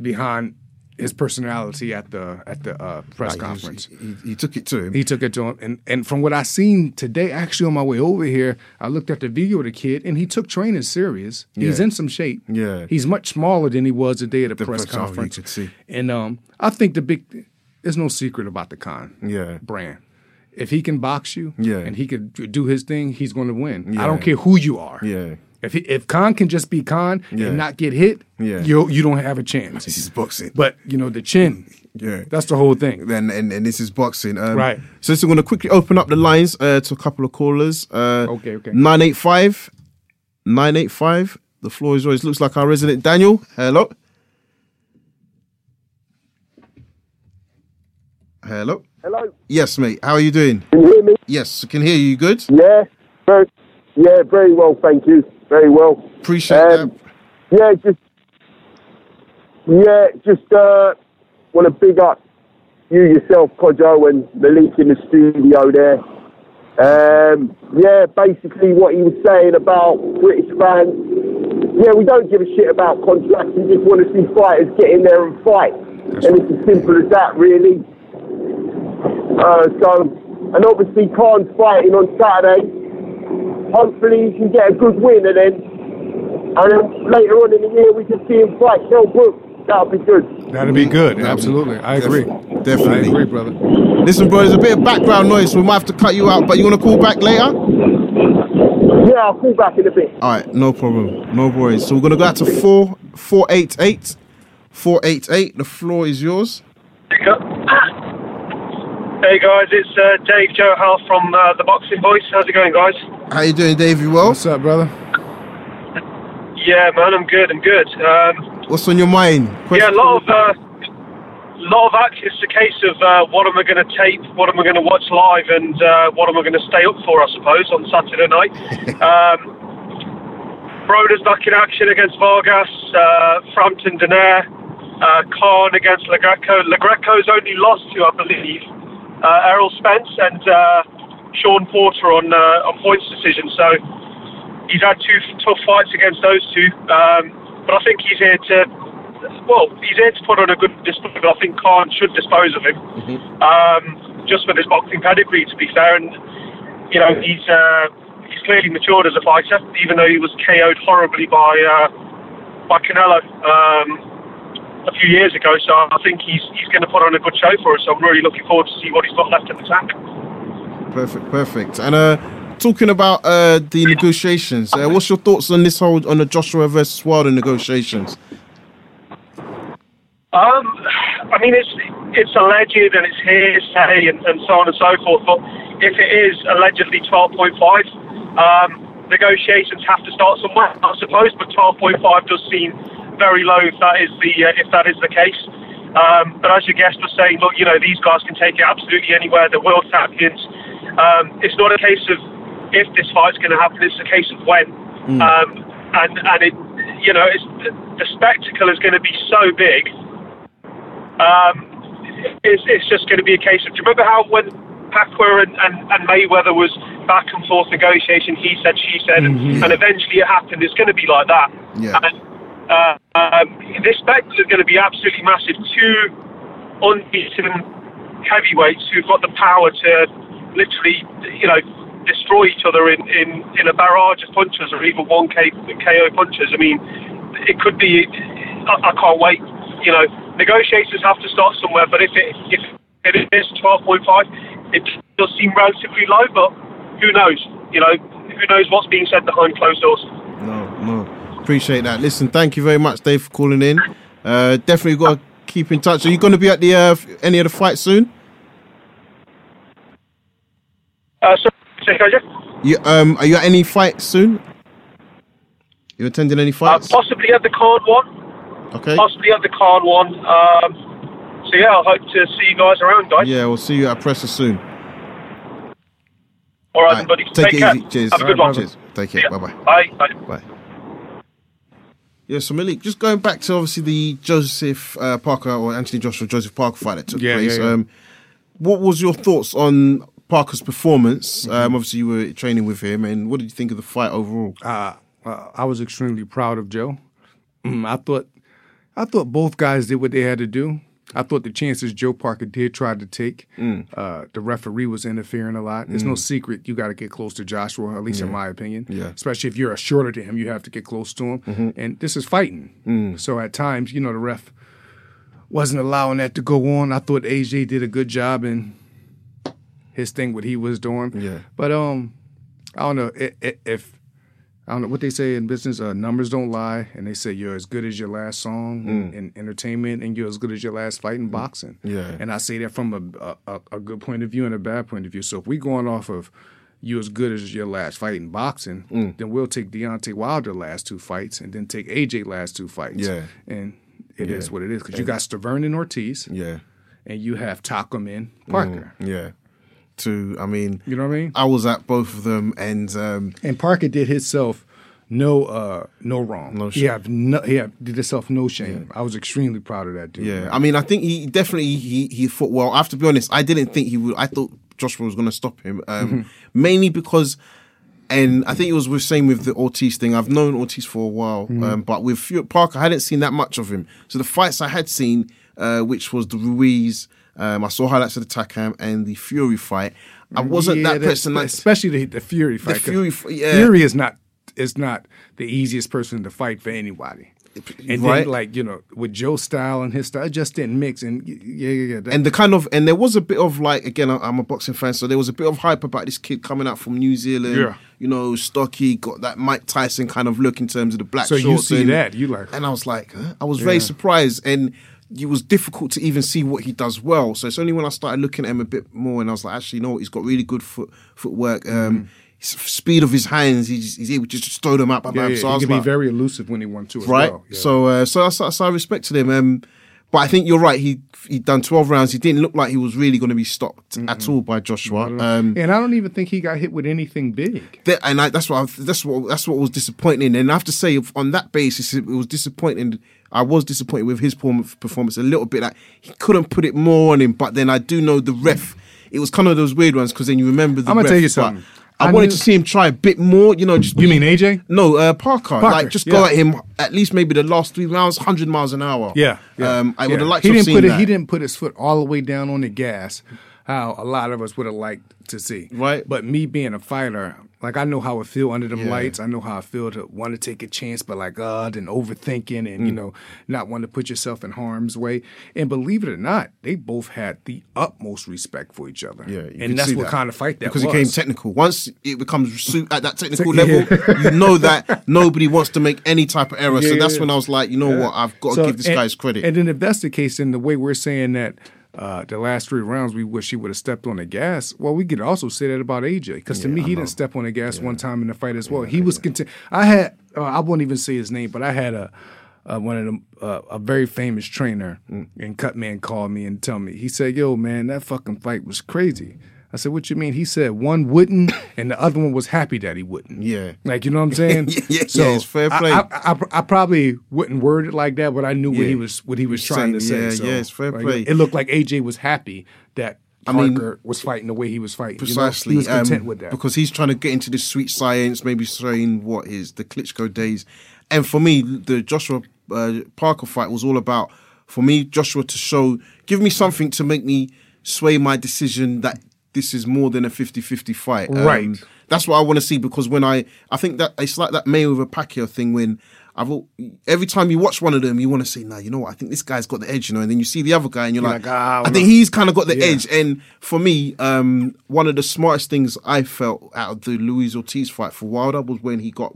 behind his personality at the at the uh, press conference. He, he, he took it to him. He took it to him, and and from what I seen today, actually on my way over here, I looked at the video of the kid, and he took training serious. He's Yeah. in some shape. Yeah. he's much smaller than he was the day of the, The press press- conference. could see. And um, I think the big there's no secret about the Khan Yeah. brand. If he can box you, Yeah. and he could do his thing, he's going to win. Yeah. I don't care who you are. Yeah. If he, if Khan can just be Khan Yeah. and not get hit, Yeah. you you don't have a chance. This is boxing. But you know the chin. Yeah. That's the whole thing. then and, and this is boxing. Um, Right. So, so I'm going to quickly open up the lines uh, to a couple of callers. Uh, Okay, okay. 985. 985. The floor is always Looks like our resident Daniel. Hello. Hello. Hello. Yes, mate. How are you doing? Can you hear me? Yes, I can hear you. You good? Yeah. Very, yeah, very well, thank you. Very well. Appreciate Um, that. Yeah, just yeah, just uh, want to big up you yourself, Kojo, and Malik in the studio there. Um, yeah, basically what he was saying about British fans. Yeah, we don't give a shit about contracts. We just want to see fighters get in there and fight, and it's as simple as that, really. Uh, so, and obviously Khan's fighting on Saturday. Hopefully he can get a good win, and then and then later on in the year we can see him fight Kell Brook. That'll be good. That'd be good. Mm. Absolutely, I agree. Definitely. I agree, brother. Listen, bro, there's a bit of background noise, so we might have to cut you out, but you want to call back later? Yeah, I'll call back in a bit. All right, no problem. No worries. So we're going to go out to 4 488. 488. The floor is yours. Hey guys, it's uh, Dave Joe House from uh, the Boxing Voice. How's it going, guys? How you doing, Dave? You well? What's up, brother? Yeah, man, I'm good. I'm good. Um, What's on your mind? yeah, a lot of uh, lot of act. It's a case of uh, what am I going to tape, what am I going to watch live, and uh, what am I going to stay up for? I suppose on Saturday night. um, Broner's back in action against Vargas. Uh, Frampton Donaire. Uh, Khan against Legreco. Lo Greco's only lost to, I believe, uh, Errol Spence and uh, Shawn Porter on uh, on points decision. So he's had two tough fights against those two. Um, but I think he's here to, well, he's here to put on a good display. But I think Khan should dispose of him, um, just for his boxing pedigree, to be fair. And you know, he's uh, he's clearly matured as a fighter, even though he was KO'd horribly by uh, by Canelo. Um, a few years ago, so I think he's he's going to put on a good show for us. So I'm really looking forward to see what he's got left in the tank. Perfect, perfect. And uh, talking about uh, the negotiations, uh, what's your thoughts on this whole on the Joshua versus Wilder negotiations? Um, I mean, it's it's alleged and it's hearsay and, and so on and so forth. But if it is allegedly 12.5, um, negotiations have to start somewhere, I suppose. But 12.5 does seem very low if that is the uh, if that is the case. Um, but as your guest was saying, look, you know these guys can take it absolutely anywhere. They're world champions. Um, it's not a case of if this fight's going to happen. It's a case of when. Um, and and it, you know, it's, the spectacle is going to be so big. Um, it's, it's just going to be a case of. Do you remember how when Pacquiao and, and, and Mayweather was back and forth negotiation, he said, she said, and, and eventually it happened. It's going to be like that. Yeah. And uh, um, this spectacle is going to be absolutely massive. Two unbeaten heavyweights who've got the power to literally, you know, destroy each other in, in, in a barrage of punches or even one K, KO punches. I mean, it could be. I, I can't wait. You know, negotiations have to start somewhere. But if it if it is 12.5, it does seem relatively low. But who knows? You know, who knows what's being said behind closed doors. No, no. Appreciate that. Listen, thank you very much, Dave, for calling in. Uh, definitely got to keep in touch. Are you going to be at the uh, any of the fights soon? Uh, so, so, Roger? You, um, are you at any fights soon? You attending any uh, fights? possibly at the card one. okay. Possibly at the card one. Um, so yeah, I hope to see you guys around, guys. Yeah, we'll see you at Presser soon. All right, Alright, buddy. Take, Take it care. easy. Cheers. Have a good one. Cheers. Take care. Yeah. Bye bye. Bye. Yeah, so Malik, just going back to obviously the Joseph uh, Parker or Anthony Joshua Joseph Parker fight that took Yeah, place. yeah, yeah. Um, what was your thoughts on Parker's performance? Mm-hmm. Um, obviously, you were training with him, and what did you think of the fight overall? uh, uh, I was extremely proud of Joe. Mm, I thought, I thought both guys did what they had to do. I thought the chances Joe Parker did try to take, Mm. uh, the referee was interfering a lot. It's no secret you got to get close to Joshua, at least in my opinion. Yeah. Mm-hmm. Especially if you're a shorter to him, you have to get close to him. And this is fighting. Mm. So at times, you know, the ref wasn't allowing that to go on. I thought AJ did a good job in his thing, what he was doing. Yeah. But um, I don't know i- i- if I don't know what they say in business. Uh, numbers don't lie, and they say you're as good as your last song in, mm. in entertainment, and you're as good as your last fight in mm. boxing. Yeah. and I say that from a, a a good point of view and a bad point of view. So if we going off of you as good as your last fight in boxing, mm. then we'll take Deontay Wilder last two fights, and then take AJ last two fights. Yeah. and it is Yeah. what it is because you got Stiverne and Ortiz, Yeah, and you have Takam Parker. yeah. To, I mean, You know what I mean? I was at both of them, and um, And Parker did himself no uh no wrong. No he shame. have no he have, did himself no shame. I was extremely proud of that dude. Yeah, man. I mean, I think he definitely he he fought well. I have to be honest, I didn't think he would. I thought Joshua was going to stop him, um, Mm-hmm. mainly because, and I think it was the same with the Ortiz thing. I've known Ortiz for a while, Mm-hmm. um, but with Parker, I hadn't seen that much of him. So the fights I had seen, uh, which was the Ruiz, um, I saw highlights of the Takam and the Fury fight. I wasn't Yeah, that person. Like, especially the, the Fury fight. 'cause Fury yeah. Fury is not is not the easiest person to fight for anybody. And Right. then like you know with Joe's style and his style, it just didn't mix. And yeah, yeah, yeah. that- and the kind of and there was a bit of like again I'm a boxing fan so there was a bit of hype about this kid coming out from New Zealand Yeah. you know stocky got that Mike Tyson kind of look in terms of the black so you see and, that you like and I was like huh? I was very surprised and it was difficult to even see what he does well so it's only when I started looking at him a bit more and I was like actually you know what he's got really good foot footwork um s- speed of his hands he's, he's able to just throw them out by Mm-hmm. yeah, yeah, so I he was can be very elusive when he wants to as right? well. Yeah. So, uh, so, so, so I respected him. Um, but I think you're right. He he done 12 rounds. He didn't look like he was really going to be stopped at all by Joshua. Um, and I don't even think he got hit with anything big. that- and I, that's what I, that's what that's what was disappointing. And I have to say, on that basis, it was disappointing. I was disappointed with his form- performance a little bit. Like he couldn't put it more on him. But then I do know the ref. It was kind of those weird ones because then you remember the. I'ma ref, tell you but something. I, I wanted to see him try a bit more. You know, just You mean AJ? no, uh, Parker. Parker, Like just go at him at least maybe the last three rounds, hundred miles an hour. Yeah, yeah. Um, I would have liked he didn't put it, that. He didn't put his foot all the way down on the gas, how a lot of us would have liked to see. Right. But me being a fighter, like I know how it feel under them Yeah. lights. I know how I feel to want to take a chance, but like uh, then overthinking and you Mm. know not want to put yourself in harm's way. And believe it or not, they both had the utmost respect for each other. Yeah, and that's what that. kind of fight that because was. it came technical. Once it becomes at that technical Yeah. level, you know that nobody wants to make any type of error. so Yeah, that's yeah. when I was like, you know what, I've got to give this and- guy credit. And then if that's the case, then the way we're saying that uh, the last three rounds, we wish he would have stepped on the gas. Well, we could also say that about AJ because to me, he didn't step on the gas one time in the fight as well. he was content. I had, uh, I won't even say his name, but I had a. Uh, one of them, uh, a very famous trainer and Cutman called me and tell me he said, "Yo, man, that fucking fight was crazy." I said, "What you mean?" He said, "One wouldn't, and the other one was happy that he wouldn't." Yeah. like you know what I'm saying? Yeah, yeah, yeah, it's fair play. I, I, I probably wouldn't word it like that, but I knew what he was what he was trying to say. yeah, so, yeah, it's fair like, play. It looked like AJ was happy that I mean- Parker was fighting the way he was fighting. you know? Precisely. he was content um, with that. Because he's trying to get into this sweet science, maybe saying what is the Klitschko days. And for me, the Joshua uh, Parker fight was all about, for me, Joshua to show, give me something to make me sway my decision that this is more than a 50 50 fight. Um, Right. That's what I want to see because when I, I think that it's like that Mayweather Pacquiao thing when I've every time you watch one of them, you want to say, nah, you know what? I think this guy's got the edge, you know, and then you see the other guy and you're, You're like, like, ah, I think he's kind of got the Yeah. edge. And for me, um, one of the smartest things I felt out of the Luis Ortiz fight for Wilder was when he got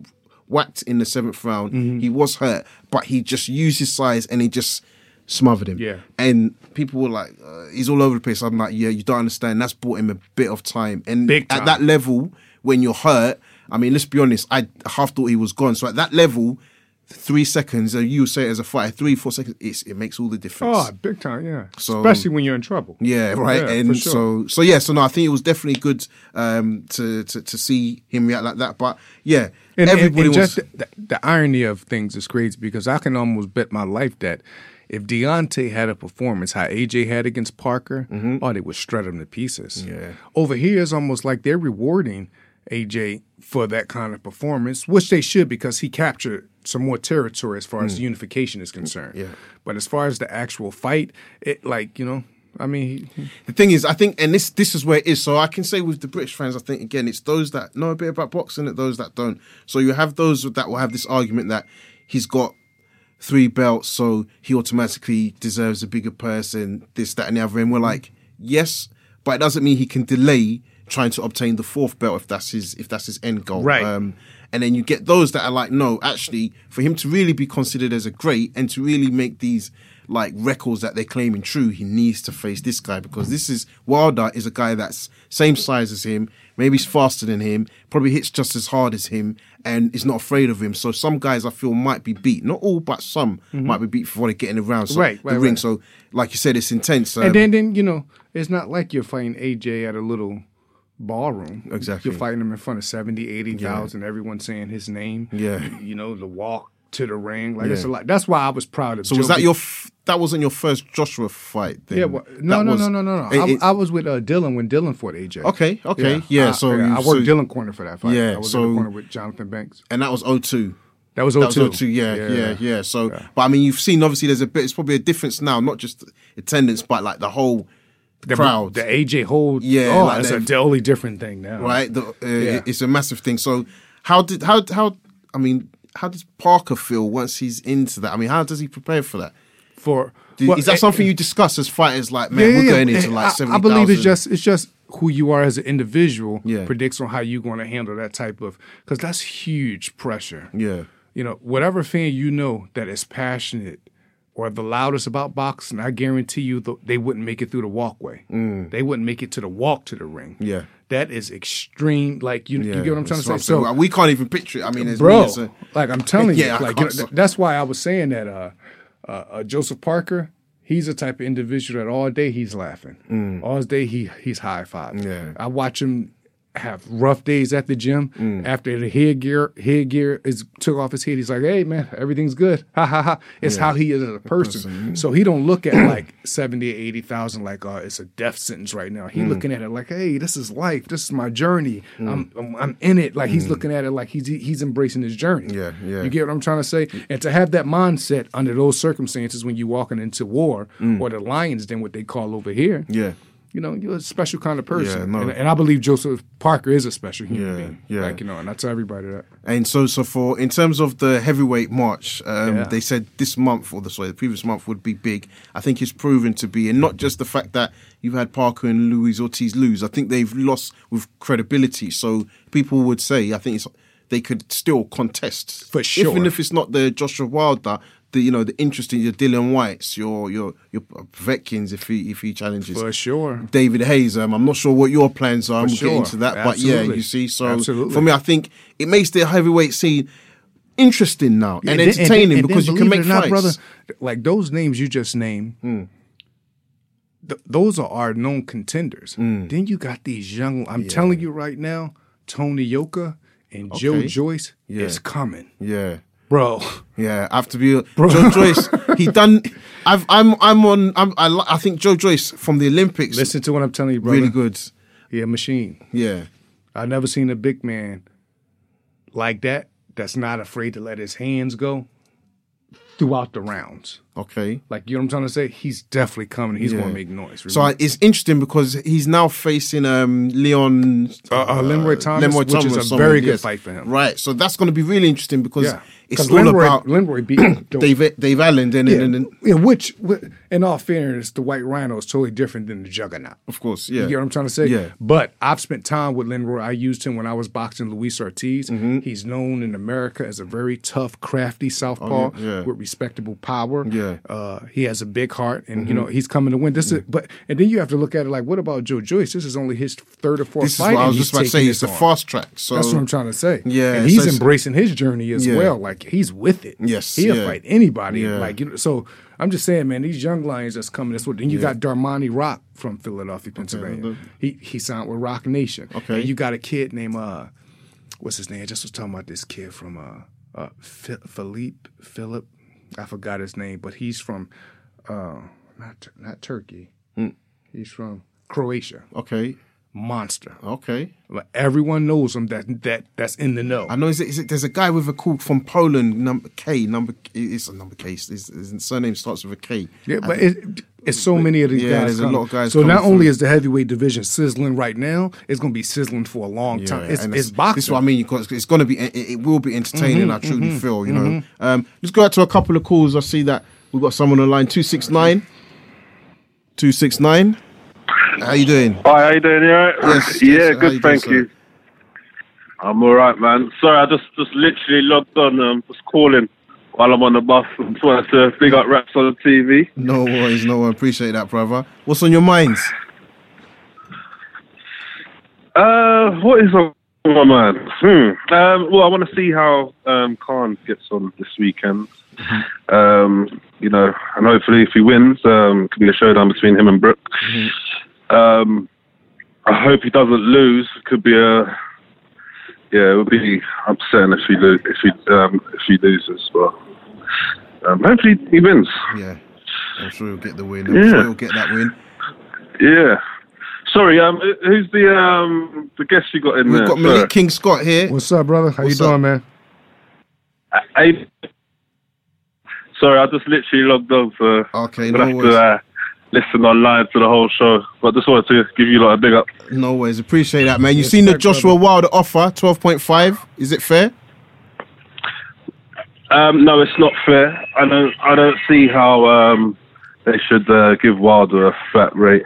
whacked in the seventh round. Mm-hmm. He was hurt, but he just used his size and he just smothered him. Yeah. And people were like, uh, he's all over the place. I'm like, yeah, you don't understand. That's bought him a bit of time. And Big at that level, when you're hurt, I mean, let's be honest, I half thought he was gone. So at that level, three seconds, uh, you say it as a fighter, three, four seconds, it's, it makes all the difference. oh, big time, yeah. So- Especially when you're in trouble. Yeah, right. Yeah, and sure. so so yeah, so no, I think it was definitely good um, to, to to see him react like that. But yeah, And, and, everybody and was just the, the irony of things is crazy because I can almost bet my life that if Deontay had a performance how AJ had against Parker, oh, they would shred him to pieces. Mm-hmm. Yeah. Over here, it's almost like they're rewarding AJ for that kind of performance, which they should because he captured some more territory as far as unification is concerned. Mm. Yeah. But as far as the actual fight, it like you know, I mean, the thing is, I think, and this this is where it is. So I can say with the British fans, I think again, it's those that know a bit about boxing and those that don't. So you have those that will have this argument that he's got three belts, so he automatically deserves a bigger person, this, that, and the other. And we're like, yes, but it doesn't mean he can delay trying to obtain the fourth belt if that's his if that's his end goal. Right. Um, and then you get those that are like, no, actually, for him to really be considered as a great and to really make these like records that they're claiming true, he needs to face this guy because this is Wilder is a guy that's same size as him, maybe he's faster than him, probably hits just as hard as him, and is not afraid of him. So some guys I feel might be beat, not all, but some might be beat before they get in the round. So Mm-hmm. Right, the right, ring. right. So like you said, it's intense. Um, and then then you know, it's not like you're fighting AJ at a little ballroom. Exactly. You're fighting him in front of 70, 80,000, everyone saying his name. Yeah. You know, the walk to the ring. Like it's a lot. That's why I was proud of so was Joe that your f- that wasn't your first Joshua fight? Then? Yeah, well, no, no, was- no, no, no, no. it- I, it- I was with uh, Dillian when Dillian fought AJ. Okay, okay, yeah, I- so I, worked so- Dillian corner for that fight. Yeah, I was so- in the corner with Jonathan Banks. and that was 02. That was That 02. was 02, yeah, yeah, yeah, So, but I mean, you've seen obviously there's a bit. It's probably a difference now, not just attendance, but like the whole The crowd, The AJ hold. Yeah, Oh, like it's a the- totally different thing now. right? The, uh, Yeah. It's a massive thing. So, how did how how? I mean, how does Parker feel once he's into that? I mean, how does he prepare for that? For Do- well, is that it- something you discuss as fighters? Like, man, Yeah, we're yeah, going into like I- seventy. I believe it's just it's just who you are as an individual Yeah. predicts on how you're going to handle that type of because that's huge pressure. yeah, You know, whatever fan you know that is passionate or the loudest about boxing, I guarantee you th- they wouldn't make it through the walkway. They wouldn't make it to the walk to the ring. Mm. Yeah. that is extreme. Like you, yeah. you get what I'm trying to say. So, we can't even picture it. I mean, bro. me a- like I'm telling Yeah, I you, like you know, th- that's why I was saying that uh, uh, uh, Joseph Parker, he's the type of individual that all day he's laughing, all day he he's high five. Mm. Yeah. I watch him have rough days at the gym. Mm. After the headgear headgear is took off his head, he's like, "Hey man, everything's good." Ha ha ha. It's how he is as a person. So he don't look at like seventy or eighty thousand like uh, it's a death sentence right now. Mm. He looking at it like, "Hey, this is life. This is my journey. I'm, I'm I'm in it." Like he's looking at it like he's he's embracing his journey. Mm. Yeah, yeah. You get what I'm trying to say? And to have that mindset under those circumstances when you're walking into war Mm. or the lions, then what they call over here, yeah. You know, you're a special kind of person. Yeah, no. and, and I believe Joseph Parker is a special human Yeah, being. yeah. Like, you know, and I tell everybody that. And so, so for in terms of the heavyweight march, um, Yeah. they said this month or the sorry, the previous month would be big. I think it's proven to be, and not just the fact that you've had Parker and Luis Ortiz lose. I think they've lost with credibility. So people would say, I think it's they could still contest For sure. even if it's not the Joshua Wilder the you know the interesting your Dillian Whytes, your your your Vetkins if he if he challenges For sure. David Hayes. Um, I'm not sure what your plans are. For I'm sure. getting to that, but yeah, you see. So Absolutely. for me, I think it makes the heavyweight scene interesting now and, then- entertaining and then because you can make or not, fights. brother. Like those names you just named, Hmm. th- those are our known contenders. Hmm. Then you got these young. I'm telling you right now, Tony Yoka and Joe Joyce Yeah. is coming, Yeah. Bro. Yeah, I have to be bro. Joe Joyce. He done. I've, I'm. I'm on. I'm, I. I think Joe Joyce from the Olympics. Listen to what I'm telling you, brother. really good. Yeah, machine. Yeah. I've never seen a big man like that that's not afraid to let his hands go throughout the rounds. Okay. Like you know what I'm trying to say? He's definitely coming. He's Yeah. going to make noise. So I, it's interesting because he's now facing um, Leon Uh, uh, Lenroy Thomas, which is a someone, very good yes. fight for him. Right. So that's going to be really interesting because yeah, it's all Lenroy, about Lenroy beat Dave Dave Allen. Then Yeah, and then yeah, which, in all fairness, the White Rhino is totally different than the Juggernaut. of course, yeah. You get what I'm trying to say? Yeah. But I've spent time with Lenroy. I used him when I was boxing Luis Ortiz. Mm-hmm. He's known in America as a very tough, crafty southpaw Oh, yeah. with respectable power. Yeah. Mm-hmm. Uh, he has a big heart, and you know he's coming to win. This is, but and then you have to look at it like, what about Joe Joyce? This is only his third or fourth This is fight. what I was just about to say. It's this a fast track. So That's what I'm trying to say. Yeah, and he's so embracing his journey as Yeah. well. Like he's with it. Yes, he'll yeah. fight anybody. Like you know, so I'm just saying, man, these young lions that's coming. That's what. Then you got Darmani Rock from Philadelphia, Pennsylvania. the- he he signed with Roc Nation. Okay. and you got a kid named uh, what's his name? I just was talking about this kid from uh, uh, Philippe Philip. I forgot his name, but he's from uh, not not Turkey. Hmm. He's from Croatia. okay, Monster. okay. Like everyone knows him. That that that's in the know. I know. Is it, is it, there's a guy with a call from Poland. Number K. Number. It's a number K. His, his surname starts with a K. Yeah, but it, it's so many of these Yeah, guys. there's a lot of guys So not only through. is the heavyweight division sizzling right now, it's going to be sizzling for a long time. It's, it's boxing. This is what I mean. It's going to be, it, will be entertaining. Mm-hmm, I truly feel. You know. Um, let's go out to a couple of calls. I see that we've got someone on line two six nine. Two six nine. How you doing? Hi, how you doing? You alright? Yes, Yeah, yes, you good, doing, thank sir? you. I'm alright, man. Sorry, I just just literally logged on, um, was calling while I'm on the bus. I just wanted to big up Wraps on the TV. No worries, no worries. Appreciate that, brother. What's on your minds? Uh, what is on my mind? Hmm. Um, well, I want to see how um, Khan gets on this weekend. Um, you know, and hopefully, if he wins, um, it could be a showdown between him and Brook. Um, I hope he doesn't lose. It could be a yeah, it would be upsetting if he lo- if he um, if he loses. But um, hopefully he wins. Yeah, I'm sure he'll get the win. I'm Yeah. sure he'll get that win. Yeah. Sorry, um, who's the um the guest you got in there? We've got Malik King Scott here. What's up, brother? How What's you up? doing, man? Hey, sorry, I just literally logged on, so Okay, I'm no worries. to uh, listen online to the whole show. But just wanted to give you like a big up. No worries. Appreciate that, man. You've seen the Respect, Joshua Wilder offer, twelve point five. Is it fair? Um, no, it's not fair. I don't. I don't see how um, they should uh, give Wilder a flat rate.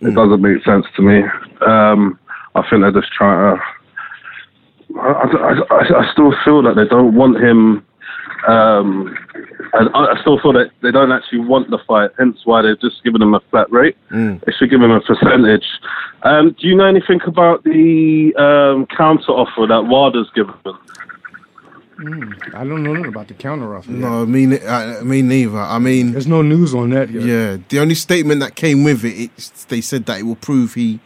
It doesn't make sense to me. Um, I think they're just trying to. I, I, I, I still feel that they don't want him. Um, and I, I still feel that they don't actually want the fight. Hence why they've just given him a flat rate. They should give him a percentage. Um, do you know anything about the um, counter offer that Wilder's given? I don't know nothing about the counter offer. yet. No, me, ne- uh, me neither. I mean, There's no news on that yet. yeah. The only statement that came with it, it's, they said that it will prove he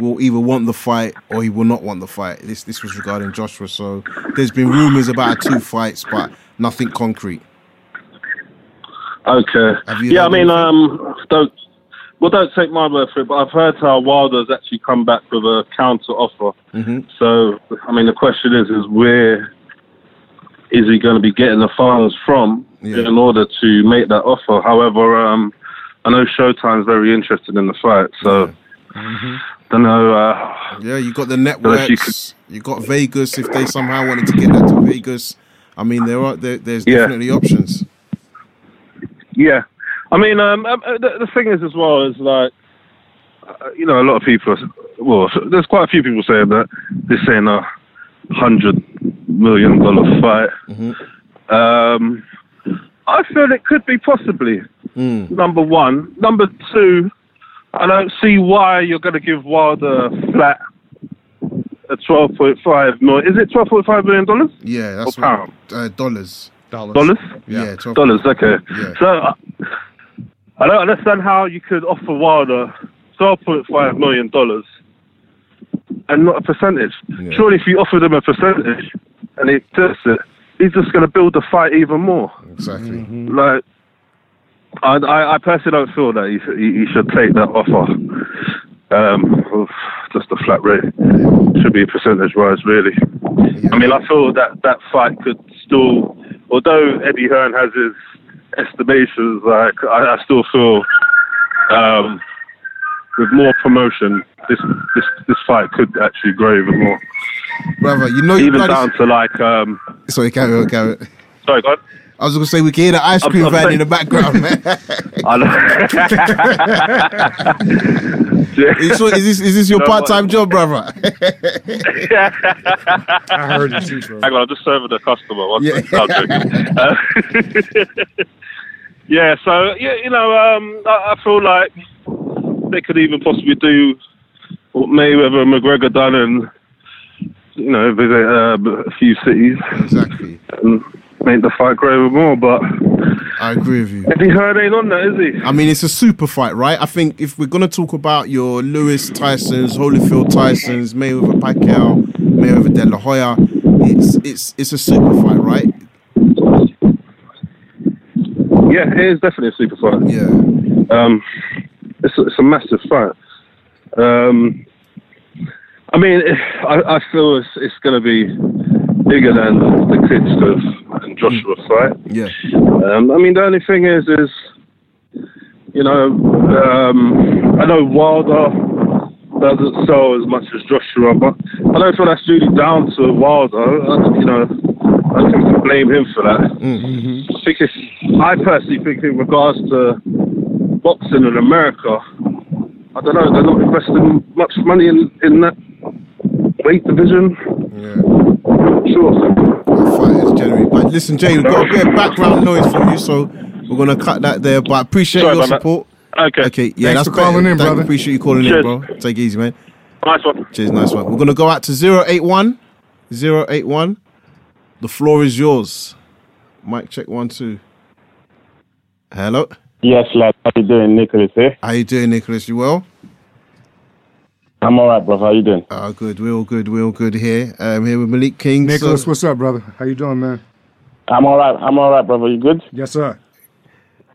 will either want the fight or he will not want the fight. This this was regarding Joshua. So there's been rumours about two fights, but nothing concrete. Okay. Have you Yeah, I mean, anything? um, don't. Well, don't take my word for it, but I've heard how Wilder's actually come back with a counter offer. Mhm. So, I mean, the question is, is where is he going to be getting the funds from Yeah. in order to make that offer? However, um, I know Showtime's very interested in the fight, so don't know. Uh, Yeah, you got the if you networks. You got Vegas. If they somehow wanted to get that to Vegas, I mean, there are there, there's Yeah. definitely options. Yeah, I mean, um, um, uh, the, the thing is as well is like, uh, you know, a lot of people. Well, there's quite a few people saying that this ain't a hundred million dollar fight. Um, I feel it could be possibly. Number one. Number two, I don't see why you're going to give Wilder flat a 12.5 million. Is it 12.5 million dollars? Yeah, that's Or pound? what, uh, dollars. Dollars. Dollars? Yeah, 12 Dollars, okay. Yeah. So uh, I don't understand how you could offer Wilder 12.5 million dollars and not a percentage. Yeah. Surely, if you offer them a percentage and he takes it, he's just going to build the fight even more. Exactly. Mm-hmm. Like, I, I, I personally don't feel that he, sh- he, he should take that offer. Um, just a flat rate should be a percentage rise, really. I mean, I feel that that fight could still, although Eddie Hearn has his estimations, like I, I still feel um, with more promotion, this this this fight could actually grow even more, Brother, you know you even down to like. Um, Sorry, carry on, carry on. sorry, God. I was going to say, we can hear the ice I'm- cream I'm van in the background, man. I know. is, so- is this, is this your No, part time job, brother? I heard it too, bro. Hang on, I'm just serving the customer. One Yeah. second. I'm. Uh, yeah, so yeah, you know, um, I, I feel like they could even possibly do what Mayweather and McGregor done, and you know, visit uh, a few cities exactly. and make the fight grow even more. But I agree with you. Eddie Hearn ain't on that, is he? I mean, it's a super fight, right? I think if we're gonna talk about your Lewis Tyson's, Holyfield Tyson's, Mayweather Pacquiao, Mayweather De La Hoya, it's it's it's a super fight, right? Yeah, it is definitely a super fight. Yeah, Um, it's, a, it's a massive fight. Um, I mean, I, I feel it's, it's going to be bigger than the Klitschko and Joshua fight. yeah, Um, I mean, the only thing is, is you know, um, I know Wilder doesn't sell as much as Joshua, but I don't feel that's really down to Wilder. I, you know, I think can blame him for that. I think it's, I personally think in regards to boxing in America, I don't know, they're not investing much money in, in that weight division. yeah. Sure. That fight is generally. But listen, Jay, we've got a bit of background noise from you, so we're gonna cut that there. But I appreciate Sorry your about that. support. Okay. Okay, yeah, Thanks that's for calling better. in, Thank- brother. Appreciate you calling Cheers. in, bro. Take it easy, man. Nice one. Cheers, nice one. We're gonna go out to 081 081. The floor is yours. Mic check one two. Hello. Yes, lad. How you doing, Nicholas? Here. How you doing, Nicholas? You well? I'm all right, bro. How you doing? Oh, good. We're all good. We're all good here. Um, here with Malik King. Nicholas, So, what's up, brother? How you doing, man? I'm all right. I'm all right, brother. You good? Yes, sir.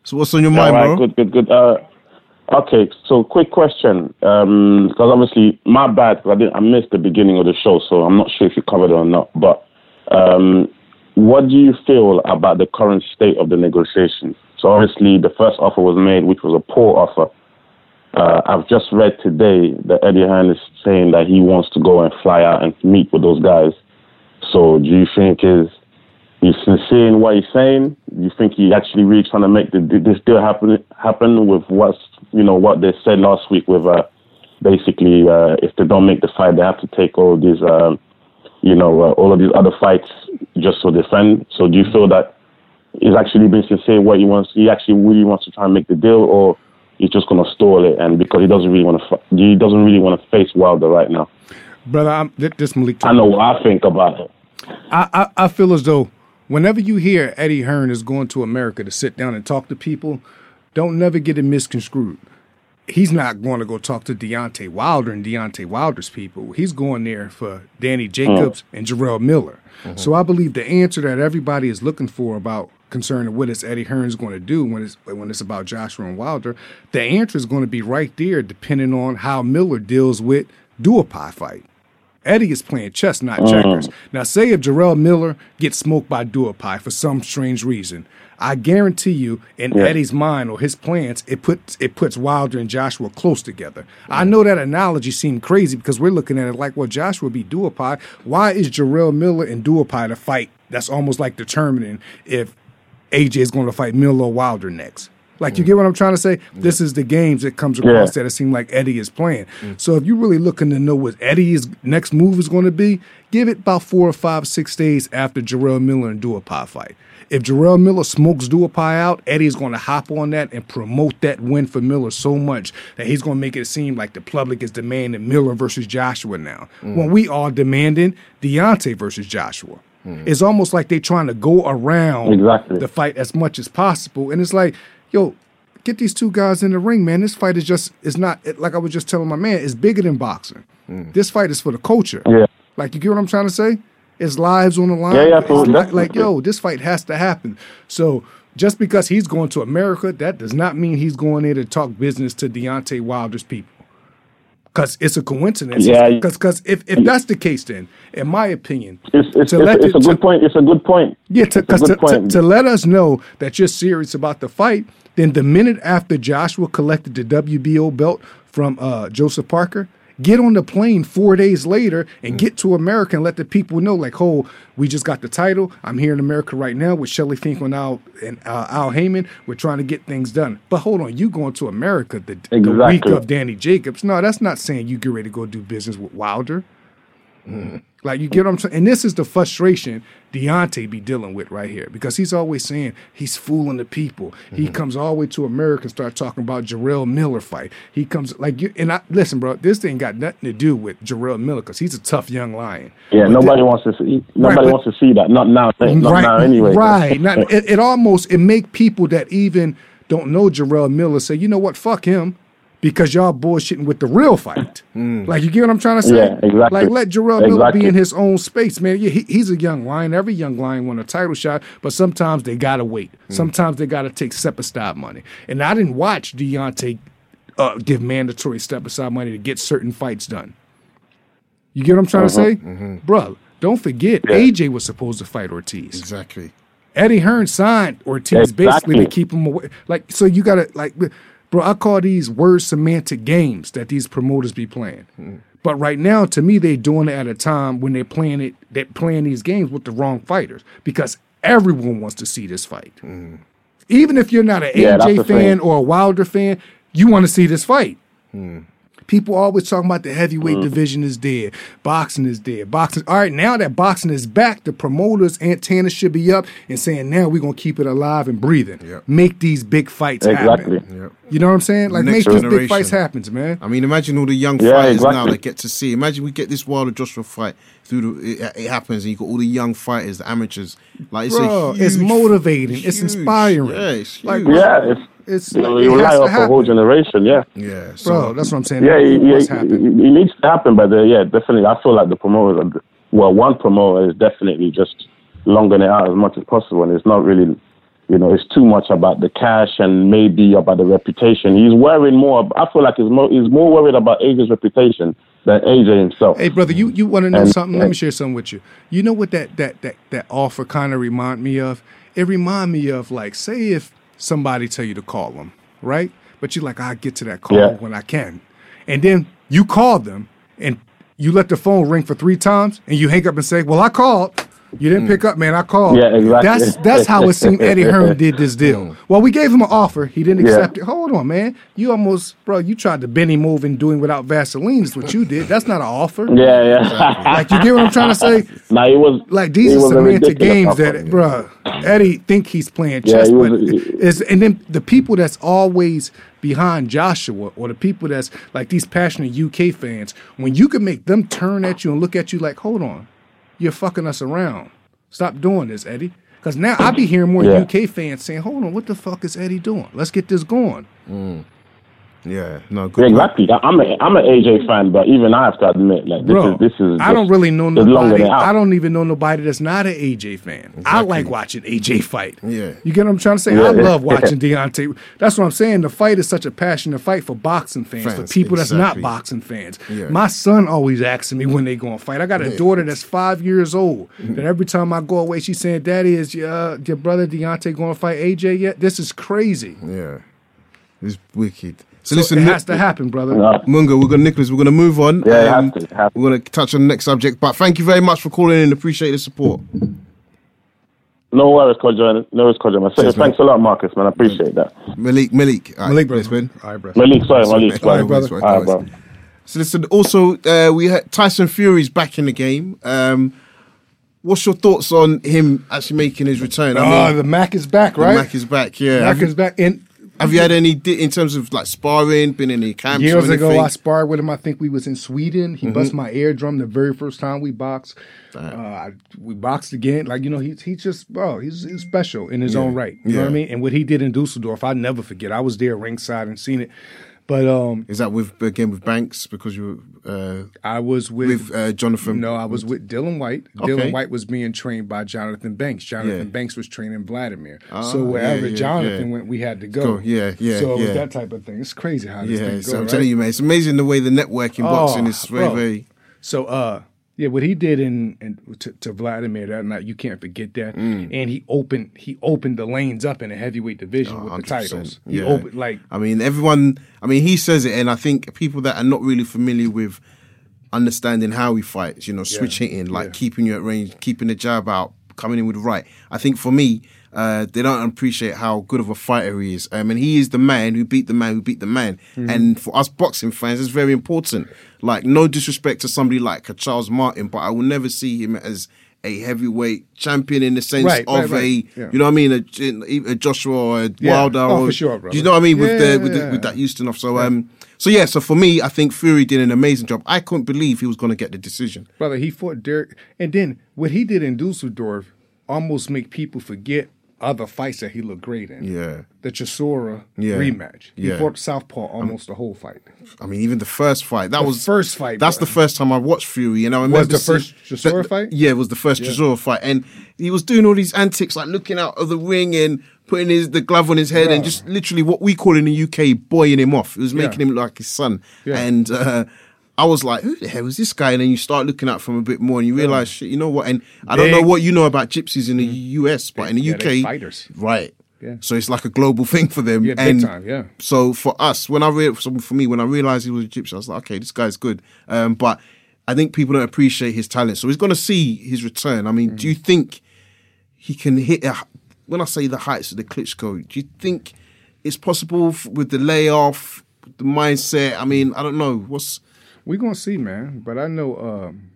so what's on your mind, right. bro? Good, good, good. Uh, okay. So, quick question. Um, because obviously, my bad. 'cause I didn't. I missed the beginning of the show, so I'm not sure if you covered it or not. But um, what do you feel about the current state of the negotiations? So, obviously, the first offer was made, which was a poor offer. Uh, I've just read today that Eddie Hearn is saying that he wants to go and fly out and meet with those guys. So, do you think is he's sincere in what he's saying? Do you think he actually really trying to make the, this deal happen happen with what's you know what they said last week with uh, basically uh, if they don't make the fight they have to take all these um, you know uh, all of these other fights just to defend. So, do you feel that he's actually been sincere what he wants? He actually really wants to try and make the deal, or he's just going to stall it and because he doesn't really want to he doesn't really want to face Wilder right now. Brother, I'm, this Malik. I know what I think about it. I, I, I feel as though whenever you hear Eddie Hearn is going to America to sit down and talk to people, don't never get it misconstrued. He's not going to go talk to Deontay Wilder and Deontay Wilder's people. He's going there for Danny mm. Jacobs and Jarrell Miller. Mm-hmm. So I believe the answer that everybody is looking for about concerning what is Eddie Hearn's going to do when it's when it's about Joshua and Wilder, the answer is going to be right there, depending on how Miller deals with Duhaupas fight. Eddie is playing chess, not mm. checkers. Now, say if Jarrell Miller gets smoked by Duhaupas for some strange reason, I guarantee you, in Yeah. Eddie's mind or his plans, it puts it puts Wilder and Joshua close together. I know that analogy seemed crazy because we're looking at it like, well, Joshua beat Duhaupas. Why is Jarrell Miller and Duhaupas the fight that's almost like determining if AJ is going to fight Miller Wilder next? Like you get what I'm trying to say? This is the games that comes across Yeah. that it seems like Eddie is playing. Mm. So if you're really looking to know what Eddie's next move is going to be, give it about four or five, six days after Jarrell Miller and Duhaupas fight. if Jarrell Miller smokes Duhaupas out, Eddie's going to hop on that and promote that win for Miller so much that he's going to make it seem like the public is demanding Miller versus Joshua now. Mm. When we are demanding Deontay versus Joshua. Mm-hmm. It's almost like they're trying to go around Exactly. the fight as much as possible. And it's like, yo, get these two guys in the ring, man. This fight is just, it's not, like I was just telling my man, it's bigger than boxing. Mm. This fight is for the culture. Yeah. Like, you get what I'm trying to say? It's lives on the line. Yeah, yeah, so like, like, yo, this fight has to happen. So just because he's going to America, that does not mean he's going there to talk business to Deontay Wilder's people. Because it's a coincidence. Yeah. Because if, if that's the case, then, in my opinion, It's, it's, to it's, it's a to- good point. It's a good point. yeah, to, 'cause to, to, point. to let us know that you're serious about the fight, then the minute after Joshua collected the WBO belt from uh, Joseph Parker, get on the plane four days later and get to America and let the people know, like, oh, we just got the title. I'm here in America right now with Shelly Finkel and Al, and, uh, Al Haymon. We're trying to get things done. But hold on, you going to America the, the week of Danny Jacobs. No, that's not saying you get ready to go do business with Wilder. Like you get what I'm saying? And this is the frustration Deontay be dealing with right here because he's always saying he's fooling the people. He mm-hmm. comes all the way to America and start talking about Jarrell Miller fight. He comes like you and I listen, bro. This thing got nothing to do with Jarrell Miller because he's a tough young lion. Yeah, But nobody wants to see. Nobody but- wants to see that. Not now. Not right, now. Anyway. Right. Not, it, it almost it make people that even don't know Jarrell Miller say, you know what, fuck him. Because y'all bullshitting with the real fight. Mm. Like you get what I'm trying to say? Yeah, exactly. Like let Jarrell Miller be in his own space, man. Yeah, he, he's a young lion. Every young lion want a title shot, but sometimes they gotta wait. Mm. Sometimes they gotta take step aside money. And I didn't watch Deontay uh, give mandatory step aside money to get certain fights done. You get what I'm trying to uh-huh. say, mm-hmm. Bruh, Don't forget, AJ was supposed to fight Ortiz. Exactly. Eddie Hearn signed Ortiz basically to keep him away. Like, so you gotta like, bro. I call these word semantic games that these promoters be playing. But right now, to me, they're doing it at a time when they're playing it. They're playing these games with the wrong fighters because everyone wants to see this fight. Even if you're not an Yeah, AJ fan or a Wilder fan, you want to see this fight. People always talking about the heavyweight Mm. division is dead, boxing is dead, boxing. All right, now that boxing is back, the promoters antennas should be up and saying now we're gonna keep it alive and breathing. Yep. Make these big fights Exactly. happen. Yep. You know what I'm saying? Like Next make these big fights happen, man. I mean, imagine all the young Yeah, fighters now exactly. that get to see. Imagine we get this Wilder Joshua fight through the it, it happens, and you got all the young fighters, the amateurs. Like it's Bro, a it's huge- motivating, it's huge- inspiring. Yeah, it's Like. Yeah, it's It's you like, know, it you rely to off a whole generation. Yeah. yeah. So, Bro, that's what I'm saying. Yeah, It it, it, it needs to happen, but uh, yeah, definitely. I feel like the promoters, are, well, one promoter is definitely just longing it out as much as possible, and it's not really, you know, it's too much about the cash and maybe about the reputation. He's worrying more. I feel like he's more, he's more worried about AJ's reputation than AJ himself. Hey brother, you, you want to know And- something? Let me share something with you. You know what that that that that offer kind of remind me of? It remind me of like say if somebody tell you to call them, right? But you're like, I get to that call Yeah. when I can, and then you call them and you let the phone ring for three times and you hang up and say, Well, I called. You didn't pick up, man. I called. Yeah, exactly. That's that's how it seemed Eddie Hearn did this deal. Mm. Well, we gave him an offer. He didn't Yeah. accept it. Hold on, man. You almost, bro, you tried to Benny move and doing without Vaseline is what you did. That's not an offer. yeah, yeah. Like you get what I'm trying to say? now it was Like these are semantic games that, bruh, Eddie think he's playing chess, he was- but is and then the people that's always behind Joshua or the people that's like these passionate UK fans, when you can make them turn at you and look at you like, hold on, you're fucking us around. Stop doing this, Eddie. Because now I be hearing more Yeah. UK fans saying, hold on, what the fuck is Eddie doing? Let's get this going. Mm. Yeah, no, Yeah, good. exactly. I- I'm a I'm an AJ fan, but even I have to admit, like this Bro, is this is. I don't really know nobody. I don't even know nobody that's not an AJ fan. I like watching AJ fight. Yeah. You get what I'm trying to say? Yeah. I love watching Deontay. That's what I'm saying. The fight is such a passionate fight for boxing fans, for Fans, people that's not boxing fans. Yeah. My son always asking me when they going to fight. I got a daughter that's five years old. Mm-hmm. That every time I go away, she's saying, "Daddy, is your, uh, your brother Deontay going to fight AJ yet?" This is crazy. Yeah, it's wicked. So, So listen, it Nick- has to happen, brother. Yeah. Mungo, we're gonna Nicholas. We're gonna move on. Um, Yeah, it has to, it has to. We're gonna touch on the next subject, but thank you very much for calling in. Appreciate the support. No worries, Kojo. No worries, Kojo. Man. Cheers, Thanks a lot, Marcus. Man, I appreciate that. Malik, Malik, All right, Malik, brother. yes, man. All right, brother. Malik, sorry, Malik. All Sorry, right, brother. All right, bro. So listen, also uh, we had Tyson Fury's back in the game. Um, what's your thoughts on him actually making his return? I Oh, mean, the Mac is back, the right? Mac is back. Yeah, Mac is back. And have you had any di- in terms of like sparring? Been in any camps? years ago. I sparred with him. I think we was in Sweden. He bust my eardrum the very first time we boxed. Uh, I- we boxed again. Like you know, he's he's just bro. He's, he's special in his own right. You know what I mean? And what he did in Dusseldorf, I never forget. I was there ringside and seen it. But um, Is that with again with Banks because you were uh, I was with, with uh, Jonathan? no, I was with Dillian Whyte. Okay. Dillian Whyte was being trained by Jonathan Banks. Jonathan Yeah. Banks was training Vladimir. Ah, so wherever yeah, yeah, Jonathan went, we had to go. Go, yeah, yeah, So it was that type of thing. It's crazy how this Yeah, thing so I'm right? telling you, man, it's amazing the way the networking boxing is very, bro. very. So, uh, yeah, what he did in, in to, to Vladimir that night, you can't forget that. Mm. And he opened he opened the lanes up in the heavyweight division with the 100%, titles. He yeah. opened like I mean, everyone. I mean, he says it, and I think people that are not really familiar with understanding how he fights, you know, switch hitting, like yeah. keeping you at range, keeping the jab out, coming in with the right. I think for me, uh, they don't appreciate how good of a fighter he is. Um, and he is the man who beat the man who beat the man. Mm-hmm. And for us boxing fans, it's very important. Like, no disrespect to somebody like a Charles Martin, but I will never see him as a heavyweight champion in the sense Right, of right, right. a, Yeah. you know what I mean, a, a Joshua or a Yeah. Wilder. Oh, or, for sure, you know what I mean with the with, the, with that Houston off? So um, so yeah. So for me, I think Fury did an amazing job. I couldn't believe he was going to get the decision. brother, he fought Derek and then what he did in Dusseldorf almost make people forget other fights that he looked great in. Yeah. The Chisora Yeah. rematch. He Yeah. fought Southpaw almost the whole fight. I mean, even the first fight. That The was first fight, That's bro. the first time I watched Fury, and I remember was the first Chisora fight? Yeah, it was the first Chisora fight, and he was doing all these antics, like looking out of the ring and putting his the glove on his head, and just literally what we call in the UK boying him off. It was making Yeah. him look like his son, Yeah. and. uh I was like, who the hell is this guy? And then you start looking at from a bit more and you realize, shit, you know what? And I don't know what you know about gypsies in the US, but in the Yeah, UK, fighters. right? Yeah. So it's like a global thing for them. Yeah, big and time, yeah. So for us, when I read so for me, when I realized he was a gypsy, I was like, okay, this guy's good. Um, but I think people don't appreciate his talent. So he's going to see his return. I mean, do you think he can hit? A, when I say the heights of the Klitschko, do you think it's possible f- with the layoff, the mindset? I mean, I don't know. What's We're gonna see, man. But I know um,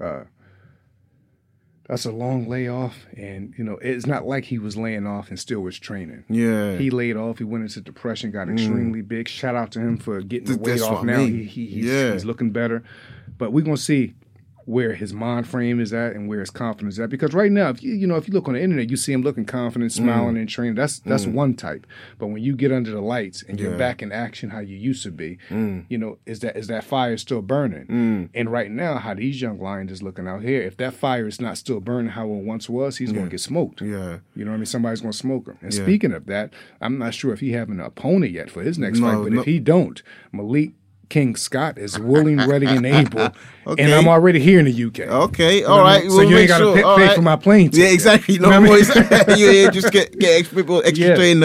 uh, that's a long layoff, and you know it's not like he was laying off and still was training. yeah? He laid off. He went into depression. Got extremely big. Shout out to him for getting the weight that's off. Now he, he he's, Yeah. he's looking better. But we're gonna see where his mind frame is at and where his confidence is at. Because right now, if you you know if you look on the internet, you see him looking confident, mm. smiling, and training. That's that's mm. one type. But when you get under the lights and you're Yeah. back in action how you used to be, mm. you know, is that is that fire still burning? And right now, how these young lions is looking out here, if that fire is not still burning how it once was, he's gonna get smoked. Yeah. You know what I mean? Somebody's gonna smoke him. And Yeah. speaking of that, I'm not sure if he having an opponent yet for his next No, fight, but no. if he don't, Malik King Scott is willing, ready, and able. Okay. And I'm already here in the UK. Okay, You know all what I mean? So we'll you ain't gotta sure. pay- pay right. for my plane ticket. Yeah, exactly. You No know more. mean? yeah, yeah, just get get extra people extra Yeah. in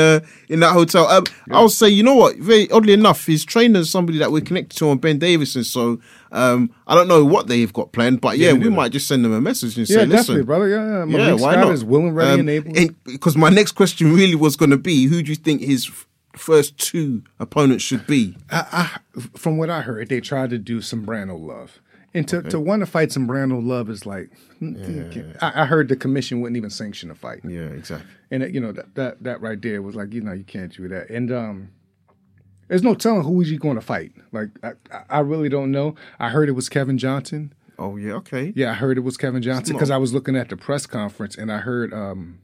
in that hotel. Um, I'll say, you know what? Very oddly enough, his trainer is somebody that we're connected to on Ben Davison. So um, I don't know what they've got planned, but yeah, Yeah, we might just send them a message and Yeah, say, listen, brother. Yeah, yeah. Yeah, why Scott not? is willing, ready, and able. Because my next question really was going to be, who do you think his first two opponents should be? I, I, from what I heard, they tried to do some Brando love. And to, to want to fight some Brando love is like, I, I heard the commission wouldn't even sanction a fight. Yeah, exactly. And it, you know that, that that right there was like, you know, you can't do that. And um, there's no telling who is he going to fight. Like, I, I- I really don't know. I heard it was Kevin Johnson. Oh yeah, okay. Yeah, I heard it was Kevin Johnson because I was looking at the press conference and I heard um,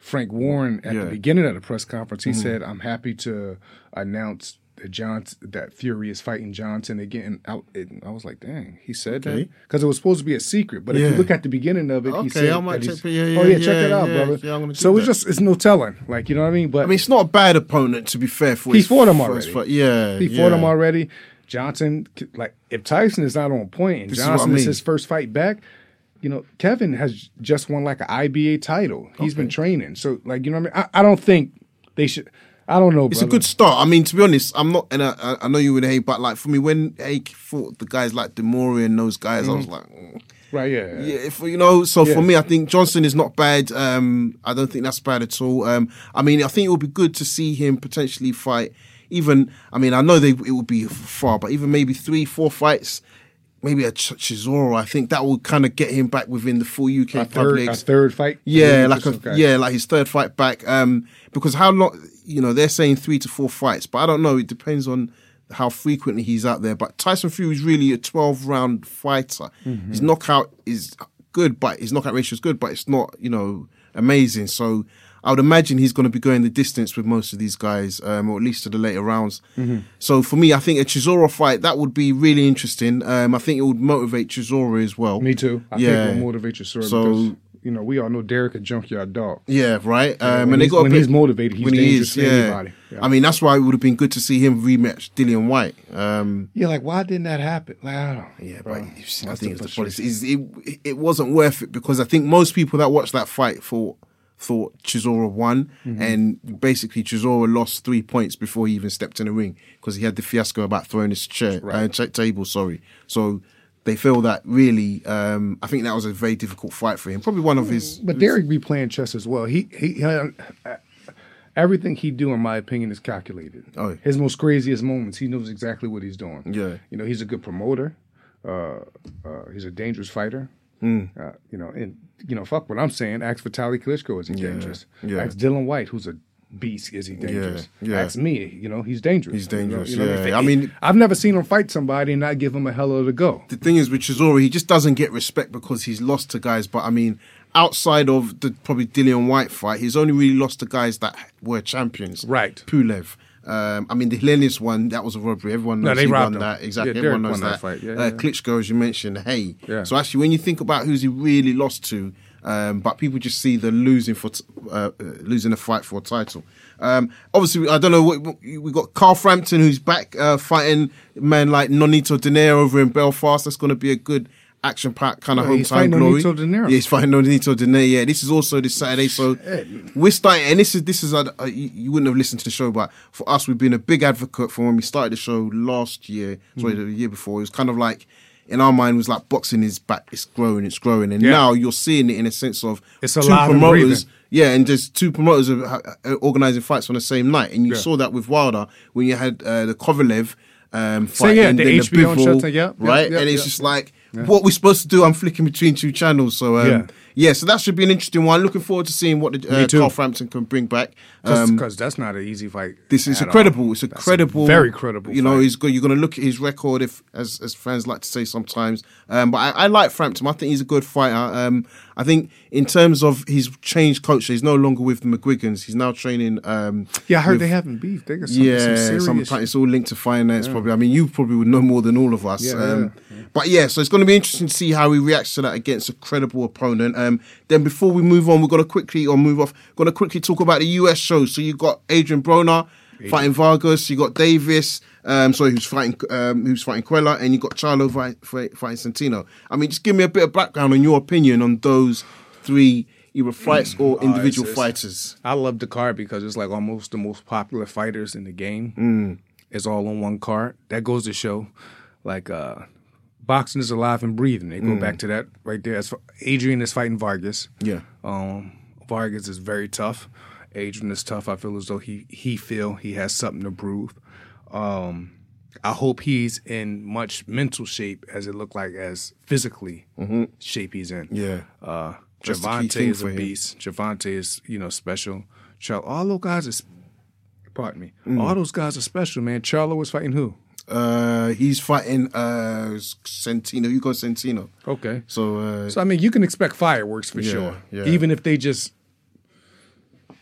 Frank Warren at Yeah. the beginning of the press conference. He Mhm. said, "I'm happy to announce that Johnson that Fury is fighting Johnson again." I, it, I was like, "Dang," he said that because it was supposed to be a secret. But if you look at the beginning of it, Okay, he said, I might that check- yeah, yeah, "Oh yeah, check yeah, it out, yeah, brother." yeah, I'm gonna do so it's that. just it's no telling, like you know what I mean. But I mean, it's not a bad opponent to be fair for he his fought him already. fight. Yeah, he yeah. fought him already. Johnson, like if Tyson is not on point and This is I Johnson is his first fight back, you know, Kevin has just won like an IBA title. He's been training, so like you know what I mean. I, I don't think they should. I don't know. It's brother. a good start. I mean, to be honest, I'm not, and I, I- know you would hate, but like for me, when Hake fought the guys like De Mori and those guys, I was like, mm. right. Yeah, yeah, if, you know. So Yeah. for me, I think Johnson is not bad. Um, I don't think that's bad at all. Um, I mean, I think it would be good to see him potentially fight. Even, I mean, I know they it would be far, but even maybe three, four fights maybe a Ch- Chisora. I think that will kind of get him back within the full UK A third, public. a third fight. Yeah, like a, Okay. yeah, like his third fight back. Um, because how long? You know, they're saying three to four fights, but I don't know. It depends on how frequently he's out there. But Tyson Fury is really a twelve round fighter. Mm-hmm. His knockout is good, but his knockout ratio is good, but it's not you know amazing. So. I would imagine he's going to be going the distance with most of these guys, um, or at least to the later rounds. Mm-hmm. So for me, I think a Chisora fight that would be really interesting. Um, I think it would motivate Chisora as well. Me too. I Yeah. think we'll motivate your story So- because you know we all know Derek a junkyard dog. Yeah, right. Um, when and they he's- got when he's motivated, he's when he dangerous is, to yeah. anybody. Yeah. I mean, that's why it would have been good to see him rematch Dillian Whyte. Um, Yeah, like why didn't that happen? Like I don't. yeah, bro. but I think it's the policy. It's, it it wasn't worth it because I think most people that watched that fight thought thought Chisora won, Mm-hmm. and basically Chisora lost three points before he even stepped in the ring because he had the fiasco about throwing his chair, uh, cha- table. Sorry, so. They feel that really, um, I think that was a very difficult fight for him. Probably one of his. But Dereck be playing chess as well. He he. uh, Everything he do, in my opinion, is calculated. Oh. His most craziest moments, he knows exactly what he's doing. Yeah. you know, he's a good promoter. Uh, uh, he's a dangerous fighter. Hmm. Uh, you know, and you know, fuck what I'm saying. Ask Vitaly Klitschko, is he Yeah, dangerous? yeah. Ask Dillian Whyte, who's a beast, is he dangerous? yeah. Ask me, you know, he's dangerous. He's dangerous, You know, you know, yeah. I mean- I've never seen him fight somebody and not give him a hell of a go. the thing is with Chisora, he just doesn't get respect because he's lost to guys. But I mean, outside of the probably Dillian Whyte fight, he's only really lost to guys that were champions. Right. Pulev. Um, I mean, the Helenius one, that was a robbery. Everyone No, knows they he won him. that. Exactly. Yeah, Everyone knows that. that fight. Yeah, uh, yeah. Klitschko, as you mentioned, hey. Yeah. So actually, when you think about who's he really lost to, um, but people just see the losing for t- uh, uh, losing a fight for a title. Um, obviously, I don't know what what- we got. Carl Frampton, who's back uh, fighting men like Nonito Donaire over in Belfast. That's going to be a good action pack kind of Oh, hometown glory. Yeah, he's fighting Nonito Donaire. Yeah, this is also this Saturday. So we're starting, and this is this is uh, uh, you, wouldn't have listened to the show, but for us, we've been a big advocate for when we started the show last year. Sorry, Mm. the year before. It was kind of like in our mind was like boxing is back. It's growing. It's growing, and Yeah. now you're seeing it in a sense of It's two alive and promoters. Yeah, and there's two promoters of, uh, organizing fights on the same night, and you Yeah. saw that with Wilder when you had uh, the Kovalev um, So, yeah, and the then HBO Bivol, shut- yeah, yeah, right, yeah, and it's yeah. just like what we're supposed to do. I'm flicking between two channels, so um, Yeah. yeah. so that should be an interesting one. Looking forward to seeing what the, uh. Carl Frampton can bring back. Um, Because that's not an easy fight. this is incredible. all. It's a That's credible, very credible. You know, fight. he's good. You're going to look at his record, if as as fans like to say sometimes. Um, but I, I like Frampton. I think he's a good fighter. I think in terms of he's changed coach, he's no longer with the McGuigans. He's now training. Um, yeah, I heard with- they having beef. They got some, yeah, some sometimes it's all linked to finance. Probably. I mean, you probably would know more than all of us. Yeah, um, But yeah, so it's going to be interesting to see how he reacts to that against a credible opponent. Um, then before we move on, we've got to quickly or move off. Got to quickly talk about the US show. So you've got Adrian Broner fighting Vargas. You got Davis. Um, sorry, who's fighting um, who's fighting Cuellar, and you got Charlo fight, fight, fighting Centeno. I mean, just give me a bit of background on your opinion on those three either fights or Uh, individual it's- it's- fighters. I love the card because it's like almost the most popular fighters in the game. Mm. It's all on one card. That goes to show, like, uh, boxing is alive and breathing. They go Mm. back to that right there. As Adrian is fighting Vargas. Yeah. Um, Vargas is very tough. Adrian is tough. I feel as though he he feel he has something to prove. Um, I hope he's in much mental shape as it looked like as physically shape he's in. Mm-hmm. Yeah. Uh, Gervonta is a him. beast. Gervonta is you know special. Char- all those guys is, pardon me. Mm. All those guys are special, man. Charlo was fighting who? Uh, he's fighting uh Centeno. You got Centeno. Okay. So uh, So I mean, you can expect fireworks for Yeah, sure. yeah. Even if they just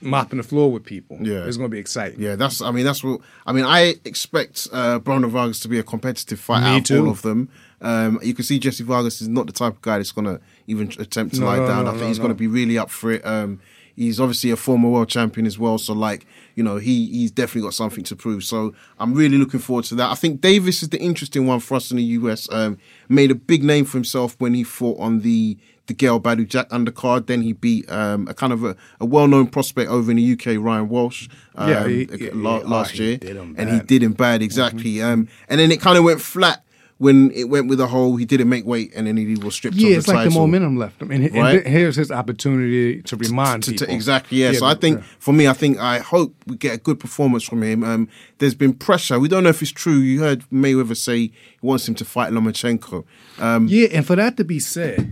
mopping the floor with people. Yeah. it's going to be exciting. yeah, that's. I mean, that's what. I mean, I expect uh, Broner Vargas to be a competitive fight Me out of all of them. Um, you can see Jessie Vargas is not the type of guy that's going to even attempt to No, lie no, down. no, I think he's going to be really up for it. Um, he's obviously a former world champion as well, so like you know, he he's definitely got something to prove. So I'm really looking forward to that. I think Davis is the interesting one for us in the US. Um, made a big name for himself when he fought on the the Gail Badou Jack undercard. Then he beat um, a kind of a, a well known prospect over in the UK, Ryan Walsh. Um, Yeah, he- a- yeah, la- yeah. Oh, last he year, and he did him bad exactly. Um, and then it kind of went flat when it went with the whole he didn't make weight and then he was stripped. Yeah, it's the like the momentum left him, and, and Right. th- here's his opportunity to remind To- to- people exactly, yeah. So I think for me, I think I hope we get a good performance from him. Um, there's been pressure. We don't know if it's true. You heard Mayweather say he wants him to fight Lomachenko. Um, yeah, and for that to be said,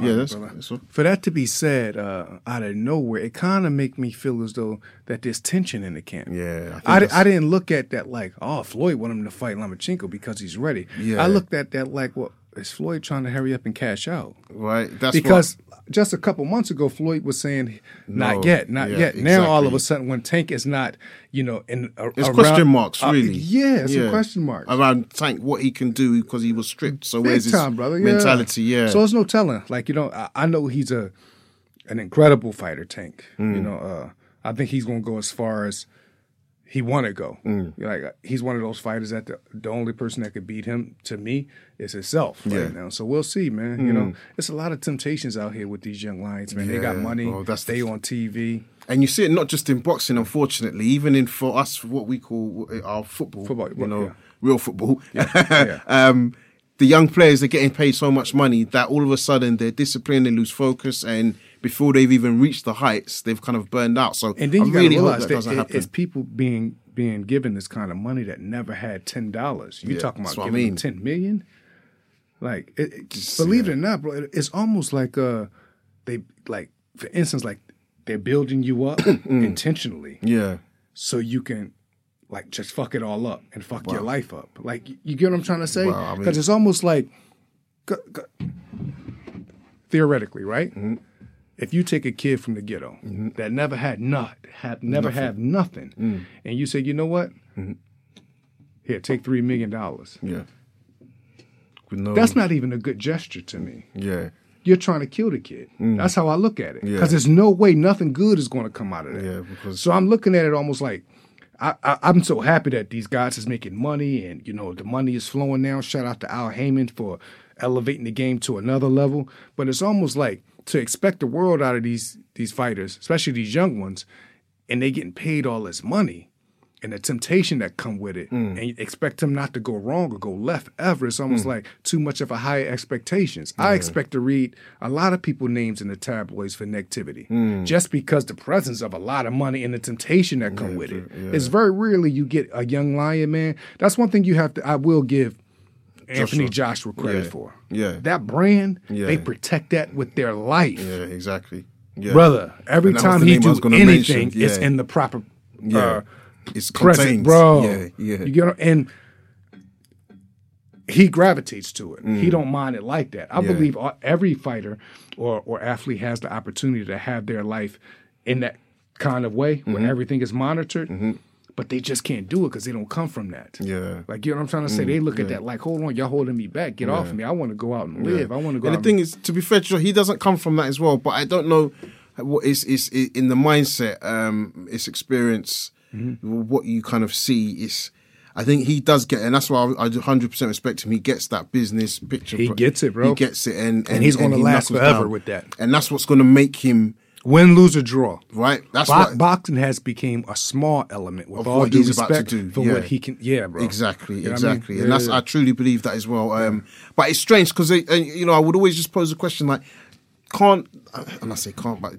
Yeah, that's- that's for that to be said uh, out of nowhere, it kind of make me feel as though that there's tension in the camp. Yeah, I I, I didn't look at that like, oh, Floyd want him to fight Lomachenko because he's ready. Yeah. I looked at that like, well, is Floyd trying to hurry up and cash out? right. That's because just a couple months ago, Floyd was saying, "Not No, yet, not yeah, yet." Now all of a sudden, when Tank is not, you know, in a, It's around- question marks, uh, really. yeah, it's a question mark. around Tank what he can do because he was stripped. So Big where's his time, brother. Yeah. mentality? Yeah. So there's no telling. Like you know, I, I know he's a an incredible fighter, Tank. Mm. You know, uh, I think he's going to go as far as he want to go. Mm. Like he's one of those fighters that the, the only person that could beat him to me is himself Yeah. right now. So we'll see, man. You know, Mm. it's a lot of temptations out here with these young lions, man. they got money. bro, that's the they on TV. And you see it not just in boxing, unfortunately, even in for us what we call uh, our football, Football, you know, yeah. real football. yeah. um, the young players are getting paid so much money that all of a sudden they're disciplined, they lose focus, and before they've even reached the heights, they've kind of burned out. So And then I you really hope realize that that, doesn't it- happen. it's people being being given this kind of money that never had ten dollars. You Yeah, talking about what I giving mean. them ten million? Like, it, it- believe it or not, bro, it- it's almost like uh, they like, for instance, like they're building you up intentionally, yeah, so you can like just fuck it all up and fuck your life up. Like, you get what I'm trying to say? Wow, I Because mean- it's almost like, g- g- theoretically, right? Mm-hmm. If you take a kid from the ghetto that never had not, have never Nothing. have nothing, Mm. and you say, you know what? Here, take three million dollars. yeah. No- That's not even a good gesture to me. Yeah, You're trying to kill the kid. That's how I look at it. Mm. Yeah. Because there's no way nothing good is going to come out of that. Yeah, because- so I'm looking at it almost like I, I, I'm so happy that these guys is making money and you know the money is flowing now. Shout out to Al Haymon for elevating the game to another level. But it's almost like to expect the world out of these these fighters, especially these young ones, and they getting paid all this money and the temptation that come with it, Mm. and expect them not to go wrong or go left ever. It's almost Mm. like too much of a high expectations. I expect to read a lot of people names in the tabloids for negativity, Mm. just because the presence of a lot of money and the temptation that come with it. It's very rarely you get a young lion man. That's one thing you have to. I will give. Anthony Joshua credit Yeah. for Yeah. that brand. Yeah. They protect that with their life, yeah, exactly. Yeah. brother. Every And that was time he do anything, mention. it's in the proper Yeah. uh, It's present, contained. bro. Yeah, yeah. You get and he gravitates to it. He don't mind it like that. I Mm. Yeah. believe all- every fighter or or athlete has the opportunity to have their life in that kind of way Mm-hmm. everything is monitored. But they just can't do it because they don't come from that. Yeah. Like you know what I'm trying to say? they look at that like, hold on, y'all holding me back. Get off me. I want to go out and live. I want to go And the thing is, to be fair, he doesn't come from that as well. But I don't know what is is in the mindset, um, his experience, Mm-hmm. what you kind of see is. I think he does get, and that's why I, I 100% respect him. He gets that business picture. He gets it, bro. He gets it, and And he's gonna last forever down. with that. And that's what's going to make him Win, lose, or draw. right. That's Bo- what boxing has become a small element with Of all what due he's about to respect do, for yeah. what he can. Yeah, bro. Exactly, You what I mean? exactly, Yeah, and that's. I truly believe that as well. Um, but it's strange because you know I would always just pose a question like, can't and I say can't, but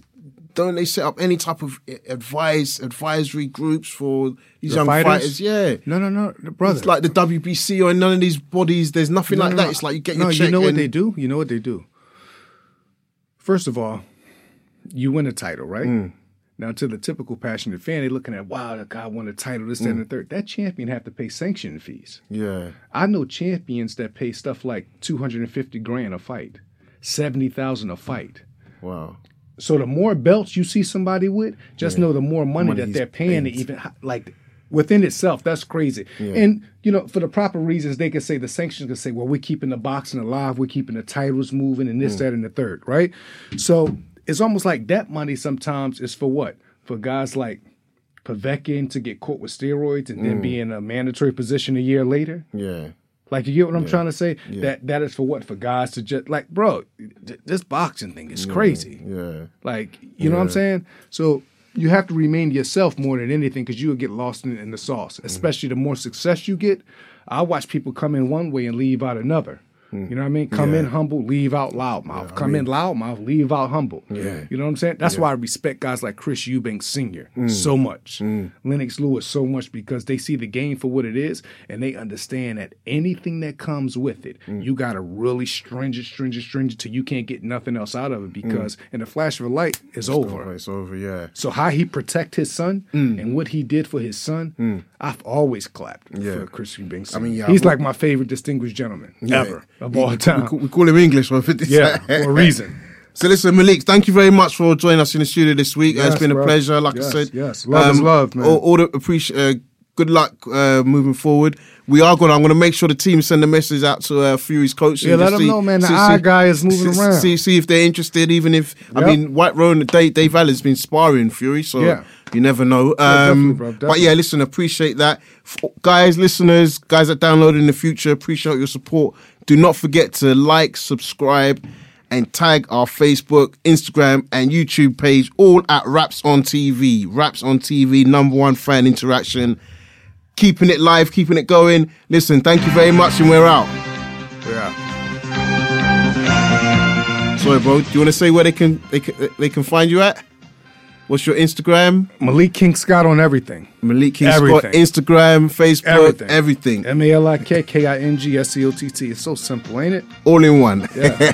don't they set up any type of advice advisory groups for these The young fighters? fighters? Yeah, No, no, no, brother. it's like the WBC or none of these bodies. There's nothing No, like no, that. no. It's like you get your check. you know what they do? You know what they do? First of all, you win a title, right? Mm. Now, to the typical passionate fan, they're looking at, wow, that guy won a title, this, that, and the Mm. third. That champion have to pay sanction fees. Yeah, I know champions that pay stuff like 250 grand a fight, 70,000 a fight. wow. So the more belts you see somebody with, just know the more money, Money that they're paying to even like within itself. That's crazy. And you know, for the proper reasons, they can say the sanctions could say, well, we're keeping the boxing alive, we're keeping the titles moving, and this, Mm. that, and the third, right? So it's almost like that money sometimes is for what? For guys like Povetkin to get caught with steroids and Mm. then be in a mandatory position a year later. Yeah, Like you get what I'm trying to say? That that is for what? For guys to just like, bro, th- this boxing thing is crazy. yeah. Like, you know what I'm saying? So you have to remain yourself more than anything because you will get lost in, in the sauce. Especially the more success you get. I watch people come in one way and leave out another. You know what I mean? Come in humble, leave out loudmouth. Come in loudmouth, leave out humble. Yeah. You know what I'm saying? That's why I respect guys like Chris Eubanks Sr. Mm. so much, mm. Lennox Lewis so much because they see the game for what it is and they understand that anything that comes with it, mm. you got to really stringent, stringent, stringent till you can't get nothing else out of it because in a flash of a light, it's over. Oh, it's over. Yeah. So how he protect his son and what he did for his son, I've always clapped Yeah. for Chris Eubanks. I mean, yeah, he's like my favorite distinguished gentleman Yeah. ever We- call, we call him English for this. yeah, for a reason. So listen, Malik, thank you very much for joining us in the studio this week. Uh, it's been a pleasure. Like Yes, I said, um, yes. Love is love, man. All, all the appreciate. Uh, good luck uh, moving forward. We are going. to I'm going to make sure the team send a message out to uh, Fury's coach. Yeah, let them know, man, the eye guy is moving see, around. See, see if they're interested. Even if I mean, White Rowan, Dave, Dave Allen's been sparring Fury, so Yeah. you never know. definitely, Um, bro, But yeah, listen, appreciate that, guys, listeners, guys that download in the future. Appreciate your support. Do not forget to like, subscribe and tag our Facebook, Instagram, and YouTube page, all at Wraps on TV. Wraps on TV, number one fan interaction. Keeping it live, keeping it going. Listen, thank you very much, and we're out. Yeah. Sorry, bro. Do you want to say where they can they can, they can find you at? What's your Instagram? Malik King Scott on everything. Malik King Everything. Scott, Instagram, Facebook, Everything. everything. M A L I K K I N G S C O T T. It's so simple, ain't it? all in one. Yeah.